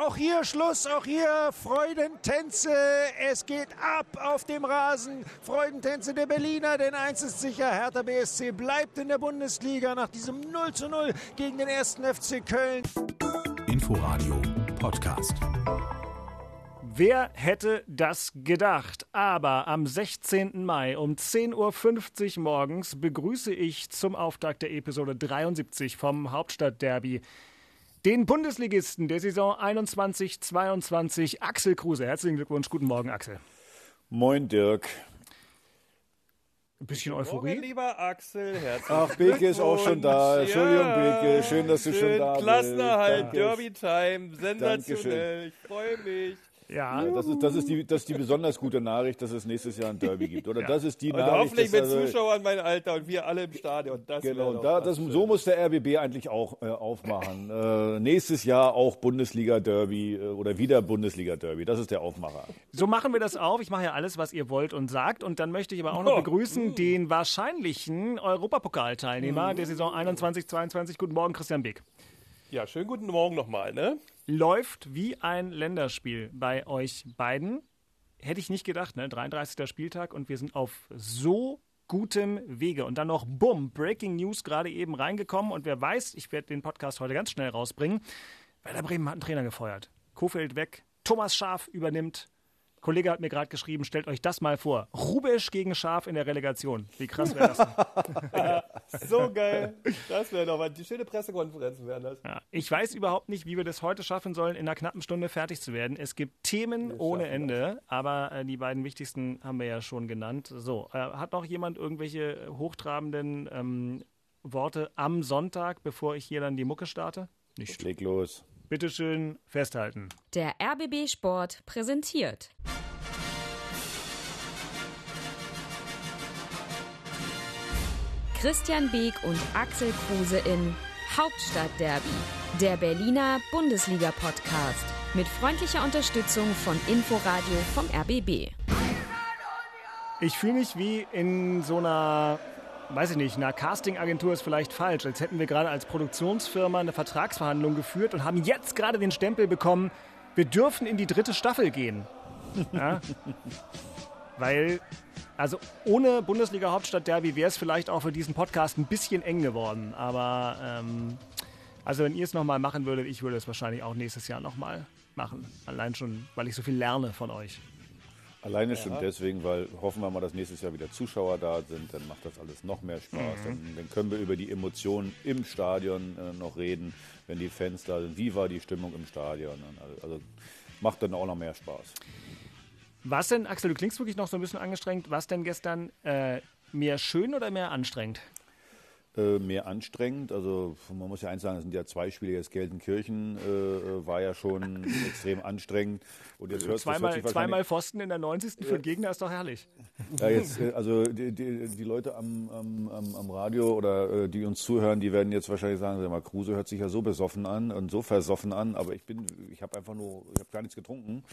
auch hier Schluss, auch hier Freudentänze. Es geht ab auf dem Rasen. Freudentänze der Berliner, denn eins ist sicher, Hertha BSC bleibt in der Bundesliga nach diesem 0 zu 0 gegen den ersten FC Köln. Inforadio Podcast. Wer hätte das gedacht? Aber am 16. Mai um 10.50 Uhr morgens begrüße ich zum Auftakt der Episode 73 vom Hauptstadtderby den Bundesligisten der Saison 21-22, Axel Kruse. Herzlichen Glückwunsch. Guten Morgen, Axel. Moin, Dirk. Ein bisschen Euphorie. Morgen, lieber Axel, herzlich Ach, Beke ist auch schon da. Entschuldigung, ja. Beke. Schön, dass du Schön, schon da bist. Klassenerhalt, Danke. Derby-Time, sensationell. Dankeschön. Ich freue mich. Ja, Das ist, das, ist die, das ist die besonders gute Nachricht, dass es nächstes Jahr ein Derby gibt. Oder das ist die Und Nachricht. hoffentlich mit also- Zuschauern mein Alter und wir alle im Stadion. Das Genau, da, das, so muss der RBB eigentlich auch äh, aufmachen. Äh, nächstes Jahr auch Bundesliga-Derby äh, oder wieder Bundesliga-Derby. Das ist der Aufmacher. so machen wir das auf. Ich mache ja alles, was ihr wollt und sagt. Und dann möchte ich aber auch noch Oh. begrüßen den wahrscheinlichen Europapokalteilnehmer der Saison 21-22. Guten Morgen, Christian Beck. Ja, schönen guten Morgen nochmal, ne? Läuft wie ein Länderspiel bei euch beiden. Hätte ich nicht gedacht, ne? 33. Spieltag und wir sind auf so gutem Wege. Und dann noch, bumm, Breaking News gerade eben reingekommen. Und wer weiß, ich werde den Podcast heute ganz schnell rausbringen. Werder Bremen hat einen Trainer gefeuert. Kofeld weg, Thomas Schaf übernimmt. Kollege hat mir gerade geschrieben, stellt euch das mal vor. Rubesch gegen Schaf in der Relegation. Wie krass wäre das? So geil. Das wäre doch was. Die schöne Pressekonferenzen wären das. Ja, ich weiß überhaupt nicht, wie wir das heute schaffen sollen, in einer knappen Stunde fertig zu werden. Es gibt Themen ohne schaffen Ende, aber äh, die beiden wichtigsten haben wir ja schon genannt. So, äh, hat noch jemand irgendwelche hochtrabenden ähm, Worte am Sonntag, bevor ich hier dann die Mucke starte? Nicht. Leg los. Bitteschön festhalten. Der RBB Sport präsentiert. Christian Beek und Axel Kruse in Hauptstadtderby, der Berliner Bundesliga-Podcast. Mit freundlicher Unterstützung von Inforadio vom RBB. Ich fühle mich wie in so einer, weiß ich nicht, einer Casting-Agentur ist vielleicht falsch, als hätten wir gerade als Produktionsfirma eine Vertragsverhandlung geführt und haben jetzt gerade den Stempel bekommen, wir dürfen in die dritte Staffel gehen. Ja? Weil, also ohne Bundesliga-Hauptstadt-Derby wäre es vielleicht auch für diesen Podcast ein bisschen eng geworden. Aber, ähm, also wenn ihr es nochmal machen würdet, ich würde es wahrscheinlich auch nächstes Jahr nochmal machen. Allein schon, weil ich so viel lerne von euch. Alleine schon deswegen, weil hoffen wir mal, dass nächstes Jahr wieder Zuschauer da sind, dann macht das alles noch mehr Spaß. Dann, dann können wir über die Emotionen im Stadion äh, noch reden, wenn die Fans da sind. Wie war die Stimmung im Stadion? Also, also macht dann auch noch mehr Spaß. Was denn, Axel, du klingst wirklich noch so ein bisschen angestrengt. Was denn gestern äh, mehr schön oder mehr anstrengend? Äh, mehr anstrengend. Also man muss ja eins sagen, es sind ja zwei Spiele. Jetzt Gelsenkirchen äh, äh, war ja schon extrem anstrengend. Und jetzt hört Zweimal, zweimal Pfosten in der 90. für den Gegner ist doch herrlich. Ja, jetzt, äh, also die, die, die Leute am, am, am, Radio oder die uns zuhören, die werden jetzt wahrscheinlich sagen, sag mal, Kruse hört sich ja so besoffen an und so versoffen an, aber ich bin, ich habe einfach nur, ich habe gar nichts getrunken.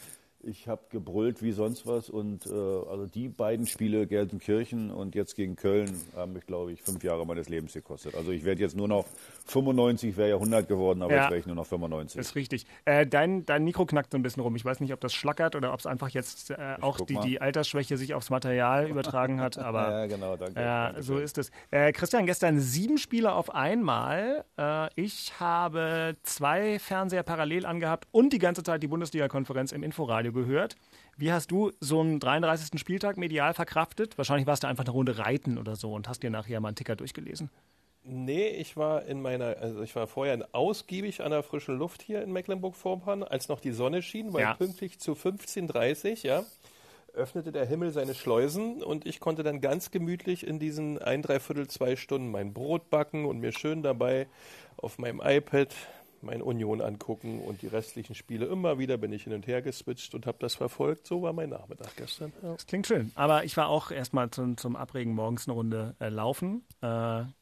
Ich habe gebrüllt wie sonst was und äh, also die beiden Spiele Gelsenkirchen und jetzt gegen Köln haben mich, glaube ich, fünf Jahre meines Lebens gekostet. Also ich werde jetzt nur noch 95, wäre ja 100 geworden, aber Ja. jetzt wäre ich nur noch 95. Ist richtig. Äh, dein, dein Mikro knackt so ein bisschen rum. Ich weiß nicht, ob das schlackert oder ob es einfach jetzt äh, auch die, mal. die Altersschwäche sich aufs Material übertragen hat. Aber ja, genau, danke. Dankeschön. so ist es. Äh, Christian, gestern sieben Spiele auf einmal. Äh, ich habe zwei Fernseher parallel angehabt und die ganze Zeit die Bundesliga-Konferenz im Inforadio gehört. Wie hast du so einen 33. Spieltag medial verkraftet? Wahrscheinlich warst du einfach eine Runde reiten oder so und hast dir nachher mal einen Ticker durchgelesen. Nee, ich war in meiner, also ich war vorher ausgiebig an der frischen Luft hier in Mecklenburg-Vorpommern, als noch die Sonne schien, weil Ja. pünktlich zu 15.30 ja, öffnete der Himmel seine Schleusen und ich konnte dann ganz gemütlich in diesen ein, dreiviertel, zwei Stunden mein Brot backen und mir schön dabei auf meinem iPad mein Union angucken und die restlichen Spiele immer wieder bin ich hin und her geswitcht und habe das verfolgt. So war mein Nachmittag gestern. Ja. Das klingt schön. Aber ich war auch erstmal zum, zum Abregen morgens eine Runde äh, laufen. Äh,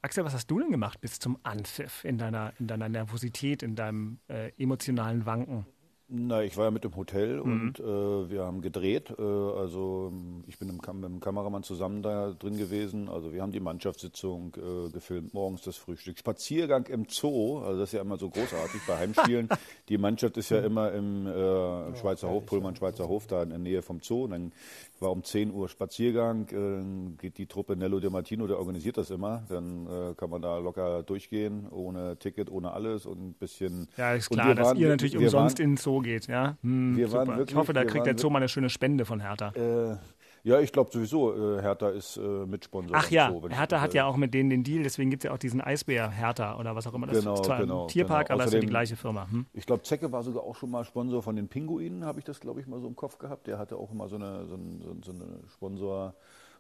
Axel, was hast du denn gemacht bis zum Anpfiff in deiner, in deiner Nervosität, in deinem äh, emotionalen Wanken? Na, ich war ja mit im Hotel mhm. und äh, wir haben gedreht. Äh, also ich bin im mit dem Kameramann zusammen da drin gewesen. Also wir haben die Mannschaftssitzung äh, gefilmt, morgens das Frühstück. Spaziergang im Zoo, also das ist ja immer so großartig bei Heimspielen. die Mannschaft ist ja immer im äh, Schweizer Hof, Pullmann Schweizer Hof, da in der Nähe vom Zoo. Und dann war um 10 Uhr Spaziergang, äh, geht die Truppe Nello De Martino, der organisiert das immer. Dann äh, kann man da locker durchgehen, ohne Ticket, ohne alles und ein bisschen. Ja, ist klar, dass waren, ihr natürlich umsonst waren, in den Zoo geht. Ja? Hm, wir waren wirklich, ich hoffe, da kriegt der Zoo mal eine schöne Spende von Hertha. Äh, ja, ich glaube sowieso, äh, Hertha ist äh, Mitsponsor. Ach ja, Zoo, Hertha hat ja auch mit denen den Deal, deswegen gibt es ja auch diesen Eisbär Hertha oder was auch immer. Das genau, ist zwar genau, ein Tierpark, genau. aber es ist ja die gleiche Firma. Hm? Ich glaube, Zecke war sogar auch schon mal Sponsor von den Pinguinen, habe ich das, glaube ich, mal so im Kopf gehabt. Der hatte auch immer so eine, so, ein, so eine Sponsor-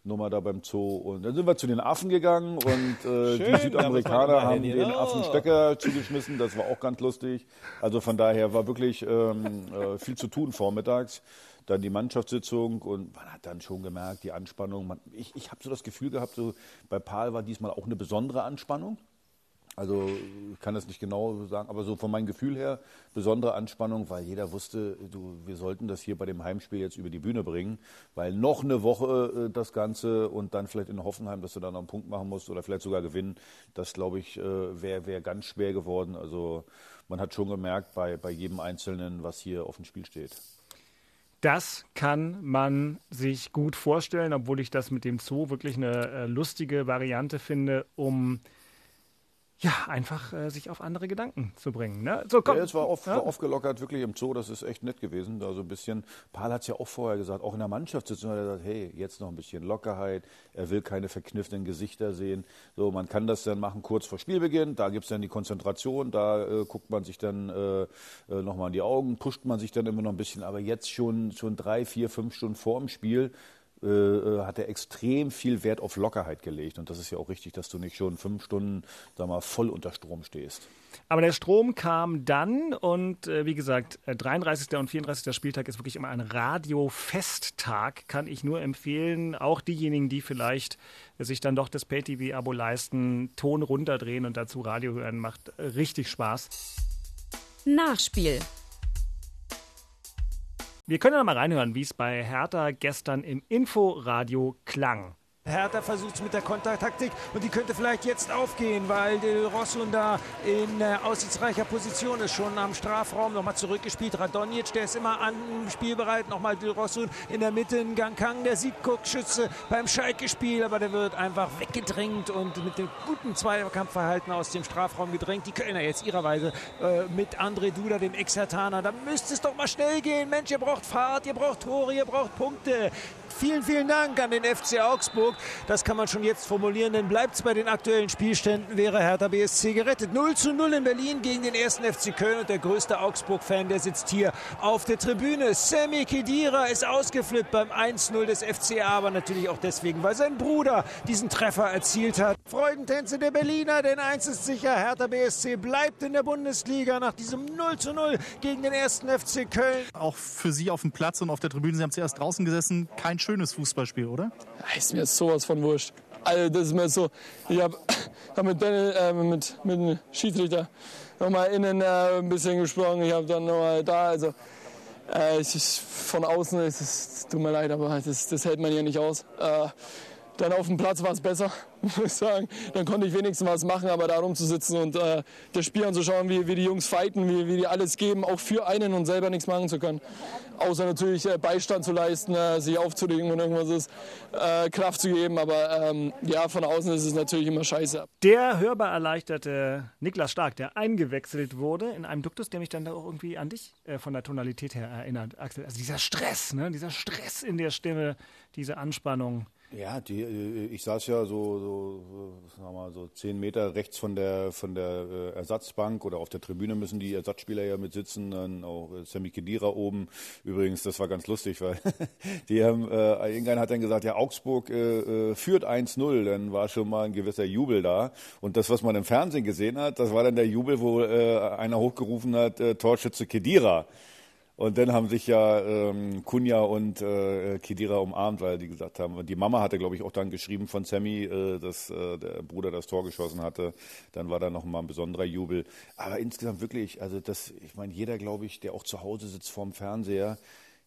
Nummer da beim Zoo. Und dann sind wir zu den Affen gegangen und äh, Schön, die Südamerikaner haben den oh. Affen Stöcker zugeschmissen. Das war auch ganz lustig. Also von daher war wirklich ähm, äh, viel zu tun vormittags. Dann die Mannschaftssitzung und man hat dann schon gemerkt, die Anspannung. Man, ich ich habe so das Gefühl gehabt, so bei Paul war diesmal auch eine besondere Anspannung. Also ich kann das nicht genau sagen, aber so von meinem Gefühl her besondere Anspannung, weil jeder wusste, du, wir sollten das hier bei dem Heimspiel jetzt über die Bühne bringen, weil noch eine Woche äh, das Ganze und dann vielleicht in Hoffenheim, dass du da noch einen Punkt machen musst oder vielleicht sogar gewinnen, das glaube ich äh, wäre wär ganz schwer geworden. Also man hat schon gemerkt bei, bei jedem Einzelnen, was hier auf dem Spiel steht. Das kann man sich gut vorstellen, obwohl ich das mit dem Zoo wirklich eine äh, lustige Variante finde, um ja, einfach äh, sich auf andere Gedanken zu bringen. Ne? So, komm. Ja, es war, oft, ja? war aufgelockert, wirklich im Zoo, das ist echt nett gewesen. Da so ein bisschen, Paul hat es ja auch vorher gesagt, auch in der Mannschaftssitzung hat er gesagt, hey, jetzt noch ein bisschen Lockerheit, er will keine verkniffenen Gesichter sehen. So, man kann das dann machen kurz vor Spielbeginn, da gibt es dann die Konzentration, da äh, guckt man sich dann äh, äh, nochmal in die Augen, pusht man sich dann immer noch ein bisschen, aber jetzt schon, schon drei, vier, fünf Stunden vor dem Spiel, hat er extrem viel Wert auf Lockerheit gelegt. Und das ist ja auch richtig, dass du nicht schon fünf Stunden sag mal, voll unter Strom stehst. Aber der Strom kam dann und äh, wie gesagt, 33. Äh, und 34. Spieltag ist wirklich immer ein Radiofesttag, kann ich nur empfehlen. Auch diejenigen, die vielleicht sich dann doch das Pay-TV-Abo leisten, Ton runterdrehen und dazu Radio hören, macht richtig Spaß. Nachspiel. Wir können ja mal reinhören, wie es bei Hertha gestern im Inforadio klang. Hertha versucht es mit der Kontertaktik und die könnte vielleicht jetzt aufgehen, weil Del Rossun da in äh, aussichtsreicher Position ist, schon am Strafraum nochmal zurückgespielt. Radonjic, der ist immer an spielbereit, nochmal Del Rossun in der Mitte, in Kang, der Siegguckschütze beim Schalke-Spiel, aber der wird einfach weggedrängt und mit dem guten Zweikampfverhalten aus dem Strafraum gedrängt. Die Kölner jetzt ihrerweise äh, mit André Duda, dem Ex-Hertaner, da müsste es doch mal schnell gehen. Mensch, ihr braucht Fahrt, ihr braucht Tore, ihr braucht Punkte. Vielen, vielen Dank an den FC Augsburg. Das kann man schon jetzt formulieren, denn bleibt es bei den aktuellen Spielständen, wäre Hertha BSC gerettet. 0 zu 0 in Berlin gegen den ersten FC Köln und der größte Augsburg-Fan, der sitzt hier auf der Tribüne. Sammy Kedira ist ausgeflippt beim 1-0 des FCA, aber natürlich auch deswegen, weil sein Bruder diesen Treffer erzielt hat. Freudentänze der Berliner, denn eins ist sicher, Hertha BSC bleibt in der Bundesliga nach diesem 0 zu 0 gegen den ersten FC Köln. Auch für Sie auf dem Platz und auf der Tribüne, Sie haben zuerst draußen gesessen, kein schönes Fußballspiel, oder? Ist mir sowas von wurscht. Also das ist mir so, ich habe hab mit, äh, mit, mit dem Schiedsrichter nochmal innen äh, ein bisschen gesprochen, ich habe dann nochmal da, also äh, ist von außen, es tut mir leid, aber das, das hält man hier nicht aus. Äh, dann auf dem Platz war es besser, muss ich sagen. Dann konnte ich wenigstens was machen, aber da rumzusitzen und äh, das Spiel anzuschauen, wie, wie die Jungs fighten, wie, wie die alles geben, auch für einen und selber nichts machen zu können. Außer natürlich äh, Beistand zu leisten, äh, sich aufzulegen und irgendwas ist, äh, Kraft zu geben. Aber ähm, ja, von außen ist es natürlich immer scheiße. Der hörbar erleichterte Niklas Stark, der eingewechselt wurde in einem Duktus, der mich dann da auch irgendwie an dich äh, von der Tonalität her erinnert, Axel. Also dieser Stress, ne? dieser Stress in der Stimme, diese Anspannung. Ja, die, äh, ich saß ja so, so, sagen wir mal, so zehn Meter rechts von der, von der äh, Ersatzbank oder auf der Tribüne müssen die Ersatzspieler ja mit sitzen, dann auch äh, Sammy Kedira oben. Übrigens, das war ganz lustig, weil die haben, äh, irgendeiner hat dann gesagt, ja, Augsburg äh, führt 1-0, dann war schon mal ein gewisser Jubel da. Und das, was man im Fernsehen gesehen hat, das war dann der Jubel, wo äh, einer hochgerufen hat, äh, Torschütze Kedira. Und dann haben sich ja ähm, Kunja und äh, Kedira umarmt, weil die gesagt haben, die Mama hatte, glaube ich, auch dann geschrieben von Sammy, äh, dass äh, der Bruder das Tor geschossen hatte. Dann war da noch mal ein besonderer Jubel. Aber insgesamt wirklich, also das, ich meine, jeder, glaube ich, der auch zu Hause sitzt vorm Fernseher,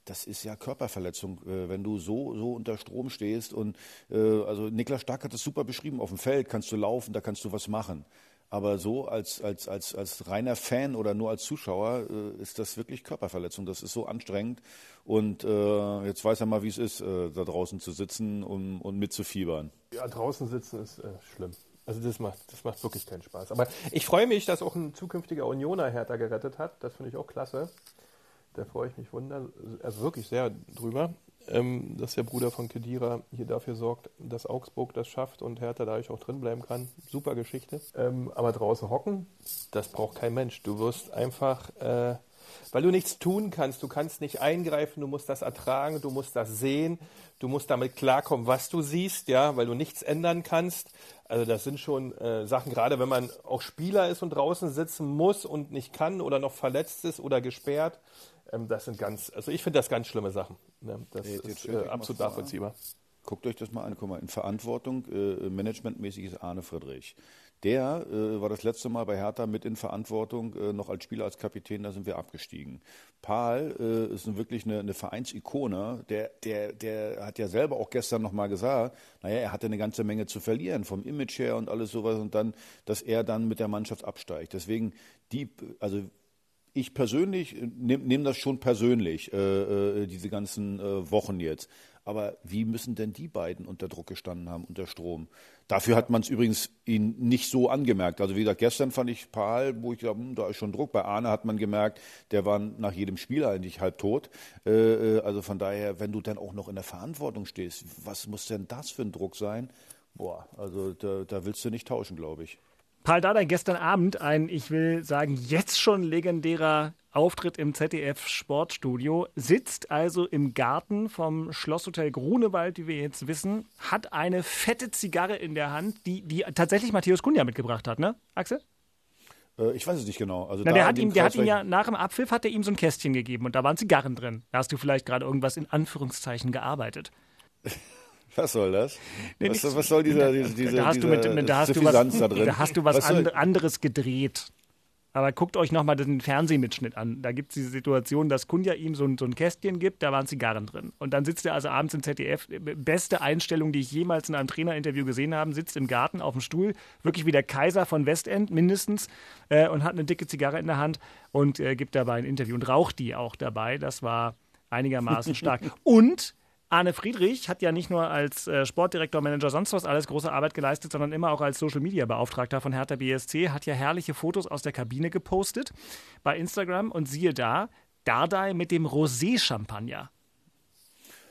das ist ja Körperverletzung, äh, wenn du so, so unter Strom stehst. Und äh, also Niklas Stark hat das super beschrieben. Auf dem Feld kannst du laufen, da kannst du was machen. Aber so als, als, als, als reiner Fan oder nur als Zuschauer äh, ist das wirklich Körperverletzung. Das ist so anstrengend. Und äh, jetzt weiß er mal, wie es ist, äh, da draußen zu sitzen und, und mitzufiebern. Ja, draußen sitzen ist äh, schlimm. Also das macht, das macht wirklich keinen Spaß. Aber ich freue mich, dass auch ein zukünftiger Unioner Hertha gerettet hat. Das finde ich auch klasse. Da freue ich mich wunder, also wirklich sehr drüber ähm, dass der Bruder von Kedira hier dafür sorgt, dass Augsburg das schafft und Hertha dadurch auch drin bleiben kann. Super Geschichte. Ähm, aber draußen hocken, das braucht kein Mensch. Du wirst einfach, äh, weil du nichts tun kannst, du kannst nicht eingreifen, du musst das ertragen, du musst das sehen, du musst damit klarkommen, was du siehst, ja, weil du nichts ändern kannst. Also das sind schon äh, Sachen, gerade wenn man auch Spieler ist und draußen sitzen muss und nicht kann oder noch verletzt ist oder gesperrt, ähm, das sind ganz, also ich finde das ganz schlimme Sachen. Ne? Das jetzt, ist äh, absolut nachvollziehbar. Guckt euch das mal an. Guck mal, in Verantwortung, äh, managementmäßig ist Arne Friedrich. Der äh, war das letzte Mal bei Hertha mit in Verantwortung, äh, noch als Spieler, als Kapitän, da sind wir abgestiegen. Paul äh, ist wirklich eine, eine Vereinsikone. Der, der, der hat ja selber auch gestern nochmal gesagt, naja, er hatte eine ganze Menge zu verlieren, vom Image her und alles sowas und dann, dass er dann mit der Mannschaft absteigt. Deswegen, die, also ich persönlich nehme nehm das schon persönlich, äh, äh, diese ganzen äh, Wochen jetzt. Aber wie müssen denn die beiden unter Druck gestanden haben, unter Strom? Dafür hat man es übrigens ihnen nicht so angemerkt. Also wie gesagt, gestern fand ich Paul, wo ich dachte, hm, da ist schon Druck. Bei Arne hat man gemerkt, der war nach jedem Spiel eigentlich halb tot. Äh, äh, also von daher, wenn du dann auch noch in der Verantwortung stehst, was muss denn das für ein Druck sein? Boah, also da, da willst du nicht tauschen, glaube ich. Paul Dardai gestern Abend ein, ich will sagen, jetzt schon legendärer Auftritt im ZDF Sportstudio, sitzt also im Garten vom Schlosshotel Grunewald, wie wir jetzt wissen, hat eine fette Zigarre in der Hand, die, die tatsächlich Matthäus Kunja mitgebracht hat, ne, Axel? Äh, ich weiß es nicht genau. Also Na, der hat, ihm, der hat ihm ja nach dem Abpfiff hat er ihm so ein Kästchen gegeben und da waren Zigarren drin. Da hast du vielleicht gerade irgendwas in Anführungszeichen gearbeitet. Was soll das? Nee, was, was, soll dieser, diese, diese, da hast, du mit, da, hast du was, da, da hast du was, was and, anderes gedreht. Aber guckt euch nochmal den Fernsehmitschnitt an. Da gibt es diese Situation, dass Kunja ihm so ein, so ein Kästchen gibt, da waren Zigarren drin. Und dann sitzt er also abends im ZDF, beste Einstellung, die ich jemals in einem Trainerinterview gesehen habe, sitzt im Garten auf dem Stuhl, wirklich wie der Kaiser von Westend mindestens, äh, und hat eine dicke Zigarre in der Hand und äh, gibt dabei ein Interview und raucht die auch dabei. Das war einigermaßen stark. Und Arne Friedrich hat ja nicht nur als äh, Sportdirektor, Manager, sonst was alles große Arbeit geleistet, sondern immer auch als Social Media Beauftragter von Hertha BSC, hat ja herrliche Fotos aus der Kabine gepostet bei Instagram und siehe da, Dardai mit dem Rosé-Champagner.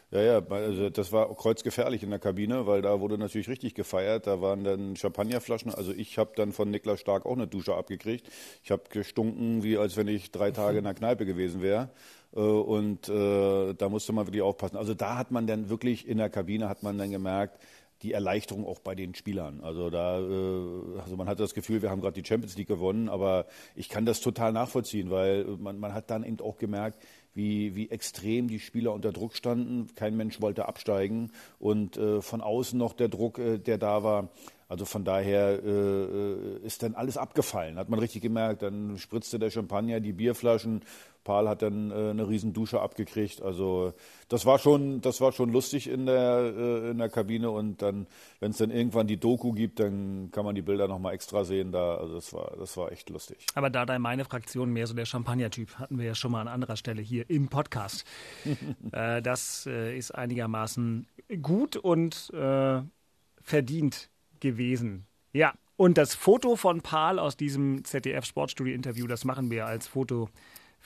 Ja, ja, also das war kreuzgefährlich in der Kabine, weil da wurde natürlich richtig gefeiert. Da waren dann Champagnerflaschen. Also ich habe dann von Niklas Stark auch eine Dusche abgekriegt. Ich habe gestunken, wie als wenn ich drei Tage in der Kneipe gewesen wäre. Äh, und äh, da musste man wirklich aufpassen. Also da hat man dann wirklich in der Kabine hat man dann gemerkt, die Erleichterung auch bei den Spielern. Also da, äh, also man hatte das Gefühl, wir haben gerade die Champions League gewonnen, aber ich kann das total nachvollziehen, weil man, man hat dann eben auch gemerkt, wie, wie extrem die Spieler unter Druck standen. Kein Mensch wollte absteigen und äh, von außen noch der Druck, äh, der da war. Also von daher äh, ist dann alles abgefallen, hat man richtig gemerkt. Dann spritzte der Champagner, die Bierflaschen Paul hat dann äh, eine riesen Dusche abgekriegt. Also das war schon, das war schon lustig in der, äh, in der Kabine. Und dann, wenn es dann irgendwann die Doku gibt, dann kann man die Bilder nochmal extra sehen. Da, also das war, das war echt lustig. Aber da da meine Fraktion mehr so der Champagner-Typ, hatten wir ja schon mal an anderer Stelle hier im Podcast. äh, das äh, ist einigermaßen gut und äh, verdient gewesen. Ja, und das Foto von Paul aus diesem ZDF-Sportstudio-Interview, das machen wir als Foto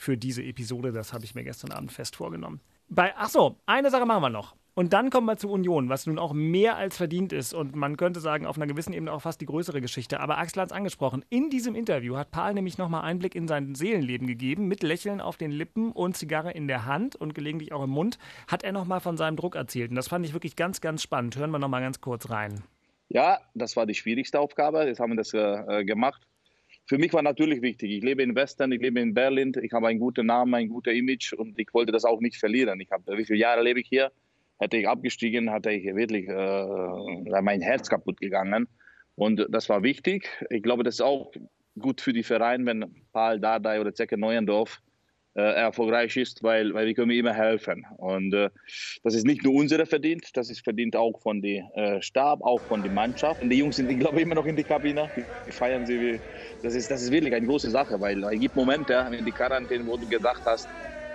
für diese Episode. Das habe ich mir gestern Abend fest vorgenommen. Bei, ach so, eine Sache machen wir noch. Und dann kommen wir zu Union, was nun auch mehr als verdient ist und man könnte sagen, auf einer gewissen Ebene auch fast die größere Geschichte. Aber Axel hat es angesprochen. In diesem Interview hat Paul nämlich nochmal Einblick in sein Seelenleben gegeben. Mit Lächeln auf den Lippen und Zigarre in der Hand und gelegentlich auch im Mund hat er nochmal von seinem Druck erzählt. Und das fand ich wirklich ganz, ganz spannend. Hören wir nochmal ganz kurz rein. Ja, das war die schwierigste Aufgabe. Jetzt haben wir das äh, gemacht. Für mich war natürlich wichtig. Ich lebe in Western, ich lebe in Berlin, ich habe einen guten Namen, ein gutes Image und ich wollte das auch nicht verlieren. Ich habe, wie viele Jahre lebe ich hier? Hätte ich abgestiegen, hatte ich wirklich äh, mein Herz kaputt gegangen. Und das war wichtig. Ich glaube, das ist auch gut für die Vereine, wenn Paul Dardai oder Zecke Neuendorf erfolgreich ist, weil, weil wir können immer helfen. Und äh, das ist nicht nur unsere verdient, das ist verdient auch von dem äh, Stab, auch von der Mannschaft. Und die Jungs sind, ich glaube, immer noch in die Kabine. Die feiern sie. Wie, das, ist, das ist wirklich eine große Sache, weil es gibt Momente in die Quarantäne, wo du gedacht hast,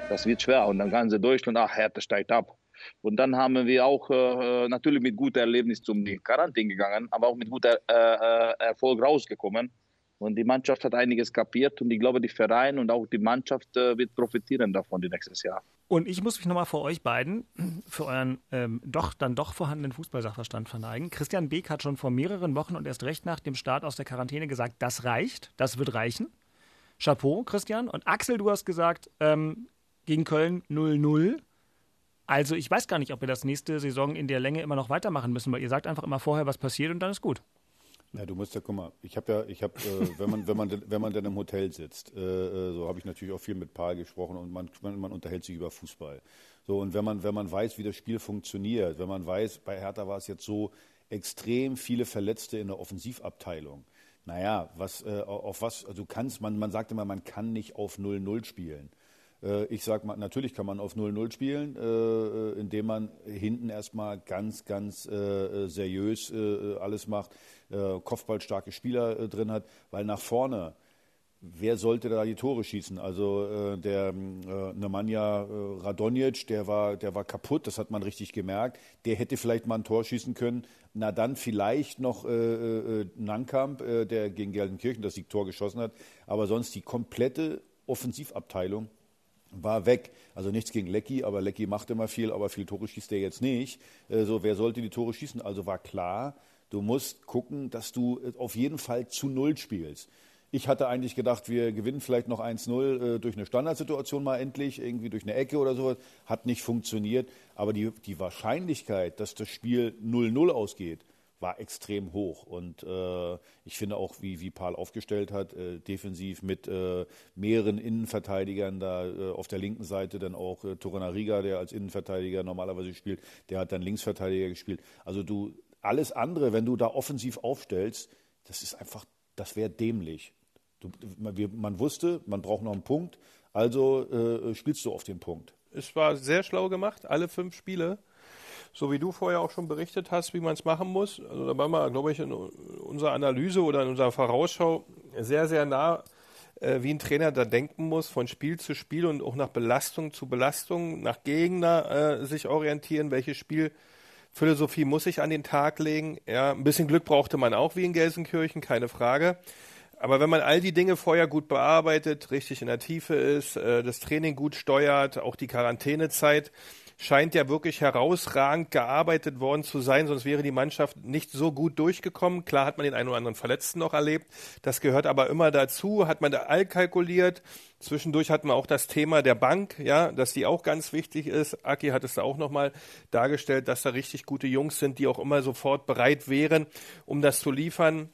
das wird schwer. Und dann ganze Deutschland, ach, Härte steigt ab. Und dann haben wir auch äh, natürlich mit gutem Erlebnis zum Quarantäne gegangen, aber auch mit gutem äh, äh, Erfolg rausgekommen. Und die Mannschaft hat einiges kapiert und ich glaube, die Verein und auch die Mannschaft äh, wird profitieren davon nächstes Jahr. Und ich muss mich nochmal vor euch beiden für euren ähm, doch dann doch vorhandenen Fußballsachverstand verneigen. Christian Beek hat schon vor mehreren Wochen und erst recht nach dem Start aus der Quarantäne gesagt, das reicht, das wird reichen. Chapeau, Christian. Und Axel, du hast gesagt, ähm, gegen Köln 0-0. Also ich weiß gar nicht, ob wir das nächste Saison in der Länge immer noch weitermachen müssen, weil ihr sagt einfach immer vorher, was passiert und dann ist gut. Na, du musst ja, guck mal, ich habe ja, ich habe, äh, wenn man, wenn man, wenn man dann im Hotel sitzt, äh, äh so habe ich natürlich auch viel mit Paul gesprochen und man, man, man, unterhält sich über Fußball. So und wenn man, wenn man weiß, wie das Spiel funktioniert, wenn man weiß, bei Hertha war es jetzt so extrem viele Verletzte in der Offensivabteilung. Naja, was, äh, auf was, also kannst, man, man sagt immer, man kann nicht auf 0-0 spielen. Äh, ich sage mal, natürlich kann man auf 0-0 spielen, äh, indem man hinten erstmal ganz, ganz seriös alles macht, kopfballstarke Spieler drin hat, weil nach vorne, wer sollte da die Tore schießen? Also der Nemanja Radonjic, der war, der war kaputt, das hat man richtig gemerkt. Der hätte vielleicht mal ein Tor schießen können. Na dann vielleicht noch Nankamp, der gegen Gelsenkirchen das Siegtor geschossen hat. Aber sonst die komplette Offensivabteilung war weg. Also nichts gegen Lecky, aber Lecky macht immer viel, aber viel Tore schießt er jetzt nicht. Äh, so, wer sollte die Tore schießen? Also war klar, du musst gucken, dass du äh, auf jeden Fall zu Null spielst. Ich hatte eigentlich gedacht, wir gewinnen vielleicht noch 1-0 äh, durch eine Standardsituation mal endlich, irgendwie durch eine Ecke oder sowas. Hat nicht funktioniert. Aber die, die Wahrscheinlichkeit, dass das Spiel 0-0 ausgeht, war extrem hoch. Und äh, ich finde auch, wie, wie Paul aufgestellt hat, äh, defensiv mit äh, mehreren Innenverteidigern da äh, auf der linken Seite, dann auch äh, Torunariga, der als Innenverteidiger normalerweise spielt, der hat dann Linksverteidiger gespielt. Also du, alles andere, wenn du da offensiv aufstellst, das ist einfach, das wäre dämlich. Du, man, wir, man, wusste, man braucht noch einen Punkt, also äh, spielst du auf den Punkt. Es war sehr schlau gemacht, alle fünf Spiele so wie du vorher auch schon berichtet hast, wie man es machen muss. Also da waren wir, glaube ich, in unserer Analyse oder in unserer Vorausschau sehr, sehr nah, äh, wie ein Trainer da denken muss, von Spiel zu Spiel und auch nach Belastung zu Belastung, nach Gegner äh, sich orientieren, welche Spielphilosophie muss ich an den Tag legen. Ja, ein bisschen Glück brauchte man auch wie in Gelsenkirchen, keine Frage. Aber wenn man all die Dinge vorher gut bearbeitet, richtig in der Tiefe ist, äh, das Training gut steuert, auch die Quarantänezeit, scheint ja wirklich herausragend gearbeitet worden zu sein, sonst wäre die Mannschaft nicht so gut durchgekommen. Klar hat man den einen oder anderen Verletzten noch erlebt, das gehört aber immer dazu, hat man da all kalkuliert. Zwischendurch hatten wir auch das Thema der Bank, ja, dass die auch ganz wichtig ist. Aki hat es da auch nochmal dargestellt, dass da richtig gute Jungs sind, die auch immer sofort bereit wären, um das zu liefern.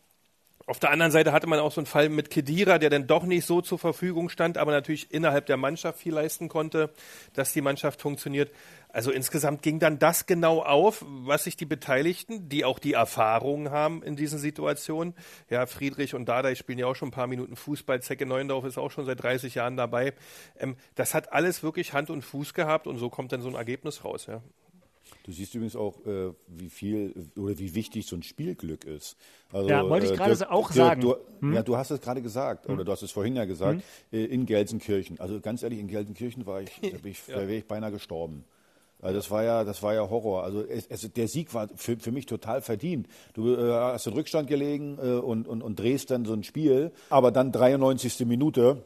Auf der anderen Seite hatte man auch so einen Fall mit Kedira, der dann doch nicht so zur Verfügung stand, aber natürlich innerhalb der Mannschaft viel leisten konnte, dass die Mannschaft funktioniert. Also insgesamt ging dann das genau auf, was sich die Beteiligten, die auch die Erfahrungen haben in diesen Situationen, ja, Friedrich und Dada, ich spielen ja auch schon ein paar Minuten Fußball, Zecke Neuendorf ist auch schon seit 30 Jahren dabei. Ähm, das hat alles wirklich Hand und Fuß gehabt und so kommt dann so ein Ergebnis raus, ja. Du siehst übrigens auch, äh, wie viel oder wie wichtig so ein Spielglück ist. Also, ja, wollte ich äh, gerade auch Dirk, sagen. Du, hm? Ja, du hast es gerade gesagt, hm? oder du hast es vorhin ja gesagt, hm? Äh, in Gelsenkirchen. Also ganz ehrlich, in Gelsenkirchen war ich, da, ich, ja. da wäre ich beinahe gestorben. Also das war ja, das war ja Horror. Also es, es, der Sieg war für, für mich total verdient. Du äh, hast in Rückstand gelegen äh, und, und, und drehst dann so ein Spiel, aber dann 93. Minute,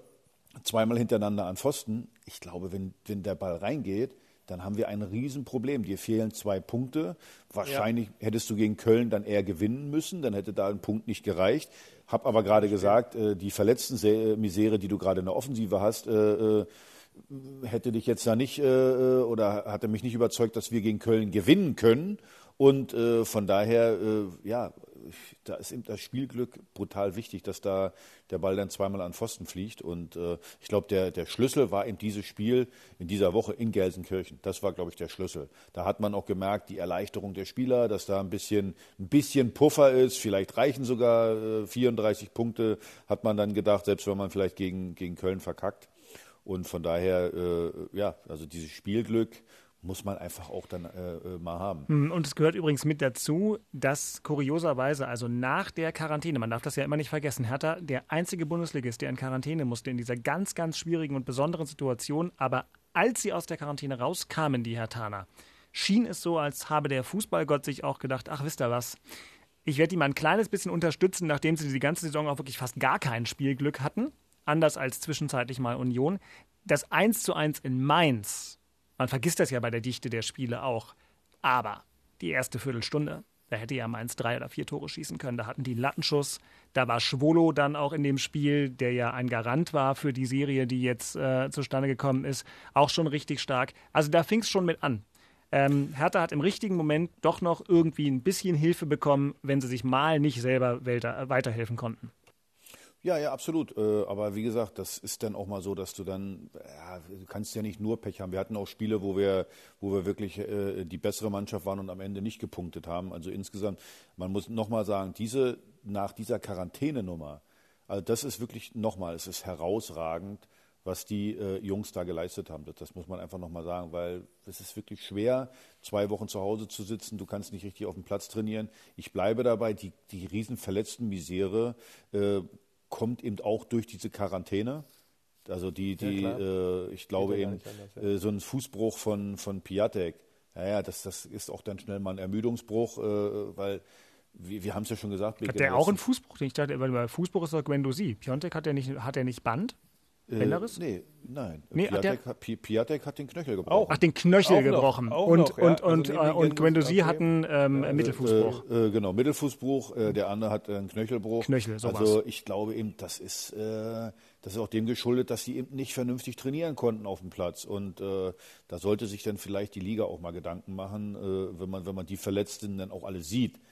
zweimal hintereinander an Pfosten. Ich glaube, wenn, wenn der Ball reingeht, dann haben wir ein Riesenproblem. Dir fehlen zwei Punkte. Wahrscheinlich ja. hättest du gegen Köln dann eher gewinnen müssen, dann hätte da ein Punkt nicht gereicht. Hab aber gerade gesagt, äh, die verletzten Misere, die du gerade in der Offensive hast, äh, äh, hätte dich jetzt da nicht oder hatte mich nicht überzeugt, dass wir gegen Köln gewinnen können. Und von daher, ja, da ist eben das Spielglück brutal wichtig, dass da der Ball dann zweimal an Pfosten fliegt. Und äh, ich glaube, der, der Schlüssel war eben dieses Spiel in dieser Woche in Gelsenkirchen. Das war, glaube ich, der Schlüssel. Da hat man auch gemerkt, die Erleichterung der Spieler, dass da ein bisschen, ein bisschen Puffer ist. Vielleicht reichen sogar äh, 34 Punkte, hat man dann gedacht, selbst wenn man vielleicht gegen, gegen Köln verkackt. Und von daher, äh, ja, also dieses Spielglück muss man einfach auch dann äh, äh, mal haben. Hm, und es gehört übrigens mit dazu, dass kurioserweise, also nach der Quarantäne, man darf das ja immer nicht vergessen, Hertha der einzige Bundesligist, der in Quarantäne musste, in dieser ganz, ganz schwierigen und besonderen Situation. Aber als sie aus der Quarantäne rauskamen, die Hertaner, schien es so, als habe der Fußballgott sich auch gedacht, ach, wisst ihr was, ich werde die mal ein kleines bisschen unterstützen, nachdem sie die ganze Saison auch wirklich fast gar kein Spielglück hatten, anders als zwischenzeitlich mal Union. Das 1 zu 1 in Mainz man vergisst das ja bei der Dichte der Spiele auch. Aber die erste Viertelstunde, da hätte ja Mainz drei oder vier Tore schießen können. Da hatten die Lattenschuss. Da war Schwolo dann auch in dem Spiel, der ja ein Garant war für die Serie, die jetzt äh, zustande gekommen ist, auch schon richtig stark. Also da fing es schon mit an. Ähm, Hertha hat im richtigen Moment doch noch irgendwie ein bisschen Hilfe bekommen, wenn sie sich mal nicht selber weiterhelfen konnten. Ja, ja, absolut. Äh, aber wie gesagt, das ist dann auch mal so, dass du dann, ja, du kannst ja nicht nur Pech haben. Wir hatten auch Spiele, wo wir, wo wir wirklich äh, die bessere Mannschaft waren und am Ende nicht gepunktet haben. Also insgesamt, man muss nochmal sagen, diese, nach dieser Quarantänenummer, also das ist wirklich nochmal, es ist herausragend, was die äh, Jungs da geleistet haben. Das, muss man einfach nochmal sagen, weil es ist wirklich schwer, zwei Wochen zu Hause zu sitzen. Du kannst nicht richtig auf dem Platz trainieren. Ich bleibe dabei, die, die riesen Misere äh, kommt eben auch durch diese Quarantäne. Also die, die, ja, äh, ich glaube eben, anders, ja. äh, so ein Fußbruch von, von Piatek, naja, das, das ist auch dann schnell mal ein Ermüdungsbruch, äh, weil wir, wir haben es ja schon gesagt. Hat der auch einen Fußbruch? Ich dachte, weil Fußbruch ist doch Guendouzi. Piontek hat er nicht, hat er nicht Band? Äh, nee, nein. Nee, Piatek, hat, Piatek hat den Knöchel gebrochen. Ach, den Knöchel auch gebrochen. Noch, und, noch, und, ja. und, also und, und Guendouzi hat einen ähm, ja, Mittelfußbruch. Äh, äh, genau, Mittelfußbruch. Äh, der andere hat einen Knöchelbruch. Knöchel, sowas. Also ich glaube eben, das ist, äh, das ist auch dem geschuldet, dass sie eben nicht vernünftig trainieren konnten auf dem Platz. Und äh, da sollte sich dann vielleicht die Liga auch mal Gedanken machen, wenn, man, wenn man die Verletzten dann auch alle sieht äh, äh,